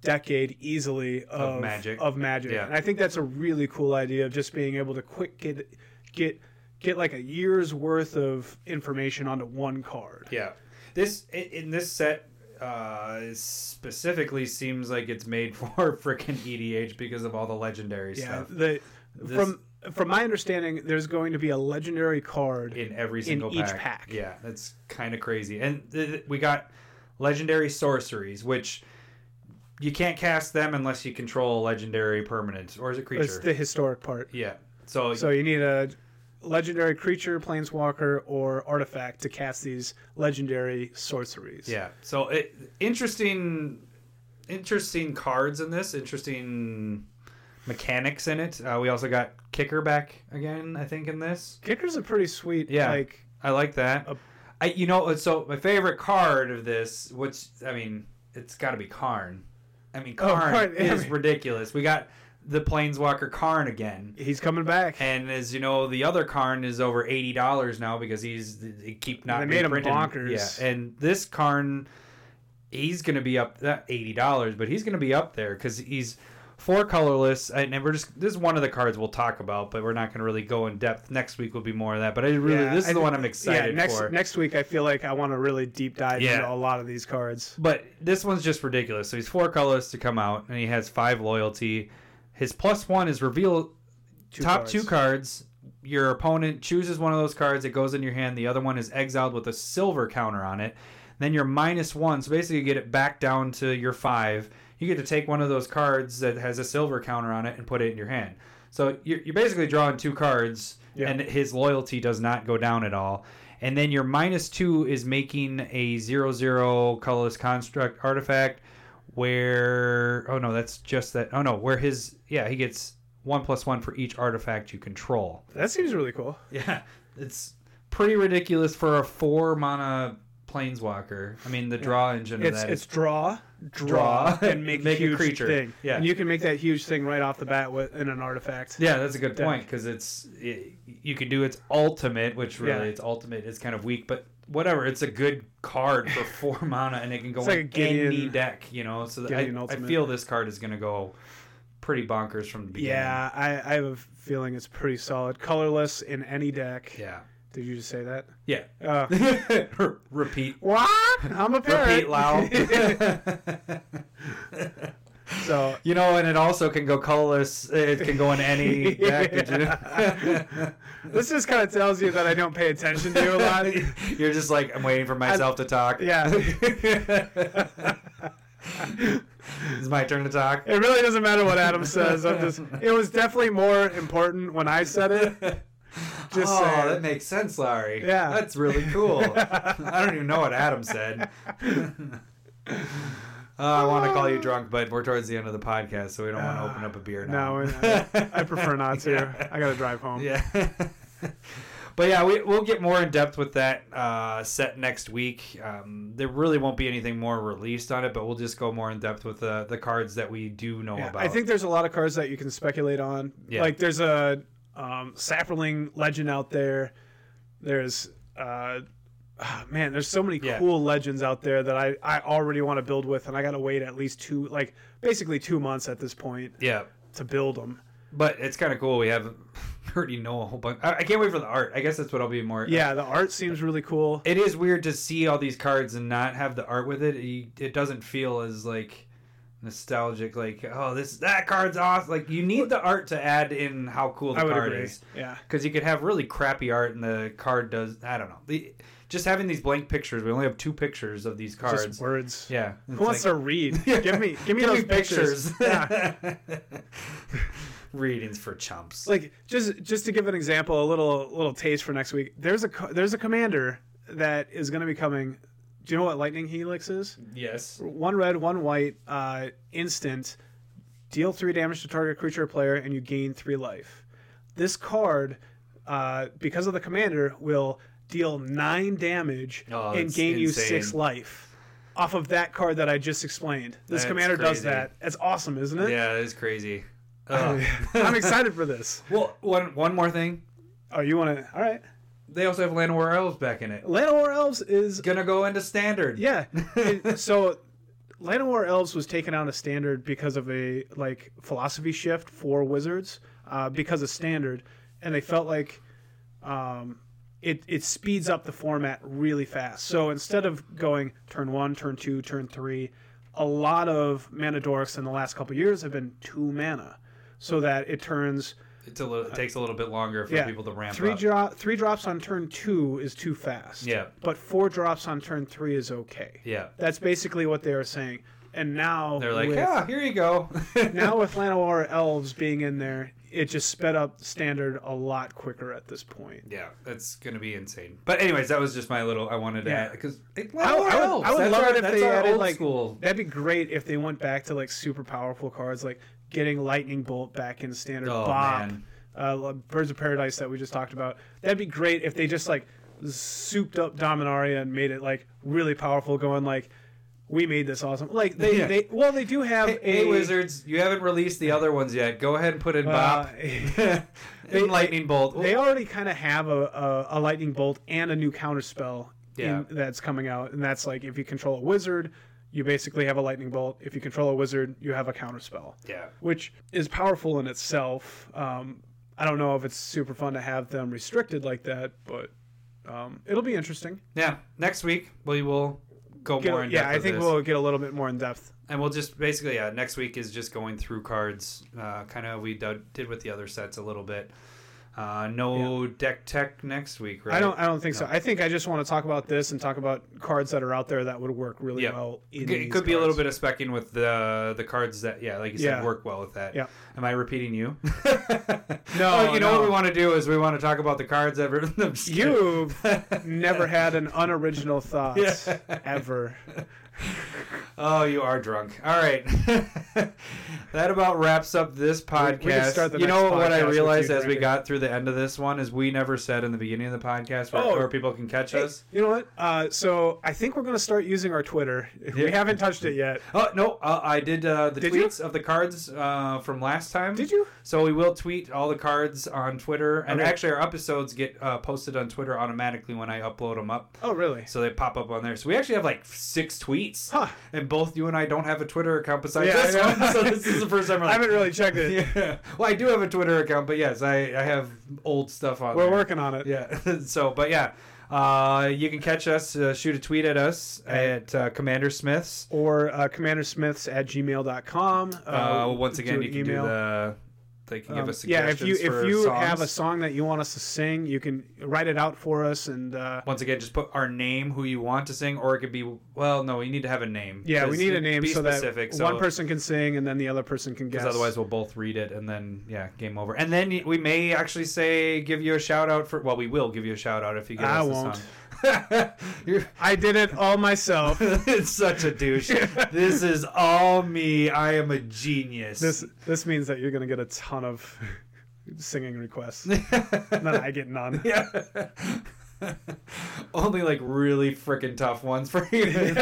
decade easily of, Magic. Of magic, Yeah. and I think that's a really cool idea of just being able to quick get get get like a year's worth of information onto one card. Yeah, this in this set uh, specifically seems like it's made for freaking EDH because of all the legendary Yeah, stuff the This- from from my understanding, there's going to be a legendary card. in every single each pack. pack. Yeah, that's kind of crazy. And th- th- we got legendary sorceries, which you can't cast them unless you control a legendary permanent or is it creature? It's the historic part. yeah. So, So you need a legendary creature, planeswalker, or artifact to cast these legendary sorceries. yeah. So it, interesting, interesting cards in this. Interesting mechanics in it. Uh, we also got kicker back again. I think in this. Kicker's a pretty sweet. Yeah. Like I like that. A- I you know so my favorite card of this, which I mean, it's got to be Karn. I mean, Oh, Karn Karn, yeah, I is mean- ridiculous. We got the Planeswalker Karn again. he's coming back. And as you know, the other Karn is over eighty dollars now because he's they keep not They made him bonkers. Yeah, and this Karn, he's going to be up that eighty dollars, but he's going to be up there because he's four colorless, and and we're just this is one of the cards we'll talk about, but we're not going to really go in depth. Next week will be more of that. But I really, Yeah, this is I the one I'm excited yeah, next for. next week I feel like I want to really deep dive Yeah. into a lot of these cards. But this one's just ridiculous. So he's four colorless to come out, and he has five loyalty. His plus one is reveal Two top cards. two cards. Your opponent chooses one of those cards. It goes in your hand. The other one is exiled with a silver counter on it. Then you're minus one. So basically, you get it back down to your five. You get to take one of those cards that has a silver counter on it and put it in your hand. So you're, you're basically drawing two cards, Yeah. and his loyalty does not go down at all. And then your minus two is making a zero zero colorless construct artifact where oh no that's just that oh no where his yeah he gets one plus one for each artifact you control That seems really cool. yeah it's pretty ridiculous for a four mana planeswalker i mean the draw engine of It's that it's is draw, draw, Draw, and make, make a creature. thing. Yeah. and you can make that huge thing right off the bat with in an artifact. yeah that's a good Deck. point because it's it, you can do its ultimate which really Yeah. its ultimate is kind of weak but whatever it's a good card for four mana and it can go It's in a Gideon- any deck you know so I, I feel this card is going to go pretty bonkers from the beginning Yeah, I, I have a feeling it's pretty solid. Colorless in any deck. yeah Did you just say that? yeah Uh, repeat what? I'm a parrot. repeat loud so you know and it also can go colorless it can go in any deck this just kind of tells you that I don't pay attention to you a lot. you're just like i'm waiting for myself to talk Yeah. It's my turn to talk It really doesn't matter what Adam says. I'm just. It was definitely more important when I said it. Just oh, saying. that makes sense, Larry. Yeah. That's really cool. I don't even know what Adam said. Uh, I want to call you drunk, but we're towards the end of the podcast, so we don't want to open up a beer now. No, I, I prefer not to. Yeah. I gotta drive home. Yeah. But yeah, we, we'll get more in depth with that uh, set next week. Um, there really won't be anything more released on it, but we'll just go more in depth with the, the cards that we do know Yeah, about. I think there's a lot of cards that you can speculate on. Yeah. Like there's a um, Saproling legend out there. There's uh, ah, man, there's so many Yeah. cool legends out there that I, I already want to build with, and I gotta wait at least two, like basically two months at this point yeah. to build them. But it's kind of cool. We have already know a whole bunch. I, I can't wait for the art. I guess that's what I'll be more. Yeah, the art seems really cool. It is weird to see all these cards and not have the art with it. It, it doesn't feel as like nostalgic. Like oh, this that card's awesome Like you need the art to add in how cool the card agree. is. Yeah. Because you could have really crappy art and the card does. I don't know. The, just having these blank pictures. We only have two pictures of these cards. Just words. yeah. Who wants to read? Give me, give me Give those me pictures. Yeah. Readings for chumps. Like just, just to give an example, a little, little taste for next week. There's a, there's a commander that is going to be coming. Do you know what Lightning Helix is? yes. One red, one white, uh, instant. Deal three damage to target creature or player, and you gain three life. This card, uh, because of the commander, will deal nine damage Oh, and gain you six life. Off of that card that I just explained. This That's commander does that. That's awesome, isn't it? Yeah, it's crazy. Ugh. I'm excited for this. Well, one one more thing. Oh, you want to? All right. They also have Llanowar Elves back in it. Llanowar Elves is Gonna go into standard. yeah. It- so Llanowar Elves was taken out of standard because of a like philosophy shift for Wizards uh, because of standard, and they felt like um, it it speeds up the format really fast. So instead of going turn one, turn two, turn three, a lot of mana dorks in the last couple years have been two mana, so that it turns It's a little, it takes a little bit longer for yeah, people to ramp three up. drop three drops on turn two is too fast. Yeah. But four drops on turn three is okay. yeah. That's basically what they were saying. And now They're like, with, yeah, here you go. now with Llanowar elves being in there, it just sped up standard a lot quicker at this point. yeah, that's gonna be insane. But anyways, that was just my little. I wanted to Yeah. add because I, I would, I would love it if they added old like school. that'd be great if they went back to like super powerful cards like getting lightning bolt back in standard Oh, Bob, man. uh, Birds of Paradise that we just talked about. That'd be great if they just like souped up Dominaria and made it like really powerful, going like we made this awesome. Like they, Yeah. they well they do have Hey, a hey, Wizards, you haven't released the other ones yet. Go ahead and put in uh, Bop they- and Lightning Bolt. They already kind of have a, a, a lightning bolt and a new counter spell Yeah. in, that's coming out, and that's like if you control a wizard, you basically have a lightning bolt. If you control a wizard, you have a counter spell, Yeah. which is powerful in itself. Um, I don't know if it's super fun to have them restricted like that, but um, it'll be interesting. Yeah. Next week we will go Get- more in yeah. I think this. we'll get a little bit more in depth. And we'll just basically, yeah, next week is just going through cards, uh, kind of we did with the other sets a little bit. Uh, no deck tech next week, right? I don't. I don't think so. I think I just want to talk about this and talk about cards that are out there that would work really Yeah. well. In It could be a little bit of specking with the the cards that, yeah, like you said, Yeah. work well with that. Yeah. Am I repeating you? No, Oh, you know no. what we want to do is we want to talk about the cards that. I'm just kidding. You've never had an unoriginal thought ever. Oh, you are drunk. All right. that about wraps up this podcast. you know what I realized as we got through the end of this one is we never said in the beginning of the podcast where, Oh. where people can catch Hey, us. you know what? Uh, so I think we're going to start using our Twitter. Yeah. We haven't touched it yet. Oh no, uh, I did uh, the Did you? tweets of the cards uh, from last time. Did you? So we will tweet all the cards on Twitter, and Okay. actually our episodes get uh, posted on Twitter automatically when I upload them up. Oh, really? So they pop up on there. So we actually have like six tweets, Huh. and both you and I don't have a Twitter account besides Yeah, this one. So this is the first time we're I haven't really checked it. yeah. Well, I do have a Twitter account, but yes, I, I have old stuff on We're there. working on it. Yeah. so, but yeah, uh, you can catch us, uh, shoot a tweet at us at uh, Commander Smiths. Or uh, commandersmiths at gmail.com. Uh, once again, do you an can do the. They can give Um, us yeah, if you if you songs. have a song that you want us to sing, you can write it out for us and uh, Once again, just put our name, who you want to sing, or it could be. Well, no, we need to have a name. yeah, we need a name be so specific, that so- one person can sing and then the other person can guess. Because otherwise, we'll both read it, and then yeah, game over. And then we may actually say give you a shout out for. Well, we will give you a shout out if you give I us the won't. song. I did it all myself. it's such a douche. this is all me. I am a genius. this this means that you're gonna get a ton of singing requests. and then I get none. yeah. Only like really freaking tough ones for you.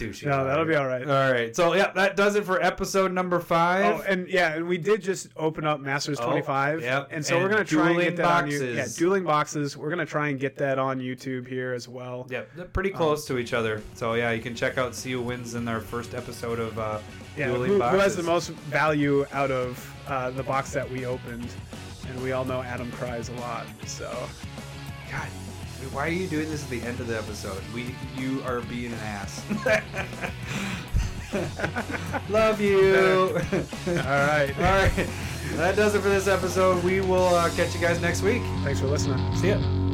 Douchey. No, that'll be all right. All right. So yeah, that does it for episode number five. Oh, and yeah, and we did just open up Masters Oh, 25. yep. And so And we're going to try and get that on you. boxes. Yeah, dueling boxes. We're going to try and get that on YouTube here as well. Yep, they're pretty close to each other. So yeah, you can check out See Who Wins in their first episode of uh, Yeah, Dueling who, who has the most value out of uh, the box that we opened? And we all know Adam cries a lot. So God, why are you doing this at the end of the episode? We, you are being an ass. Love you. all right. All right, that does it for this episode. We will uh, catch you guys next week. Thanks for listening. See ya.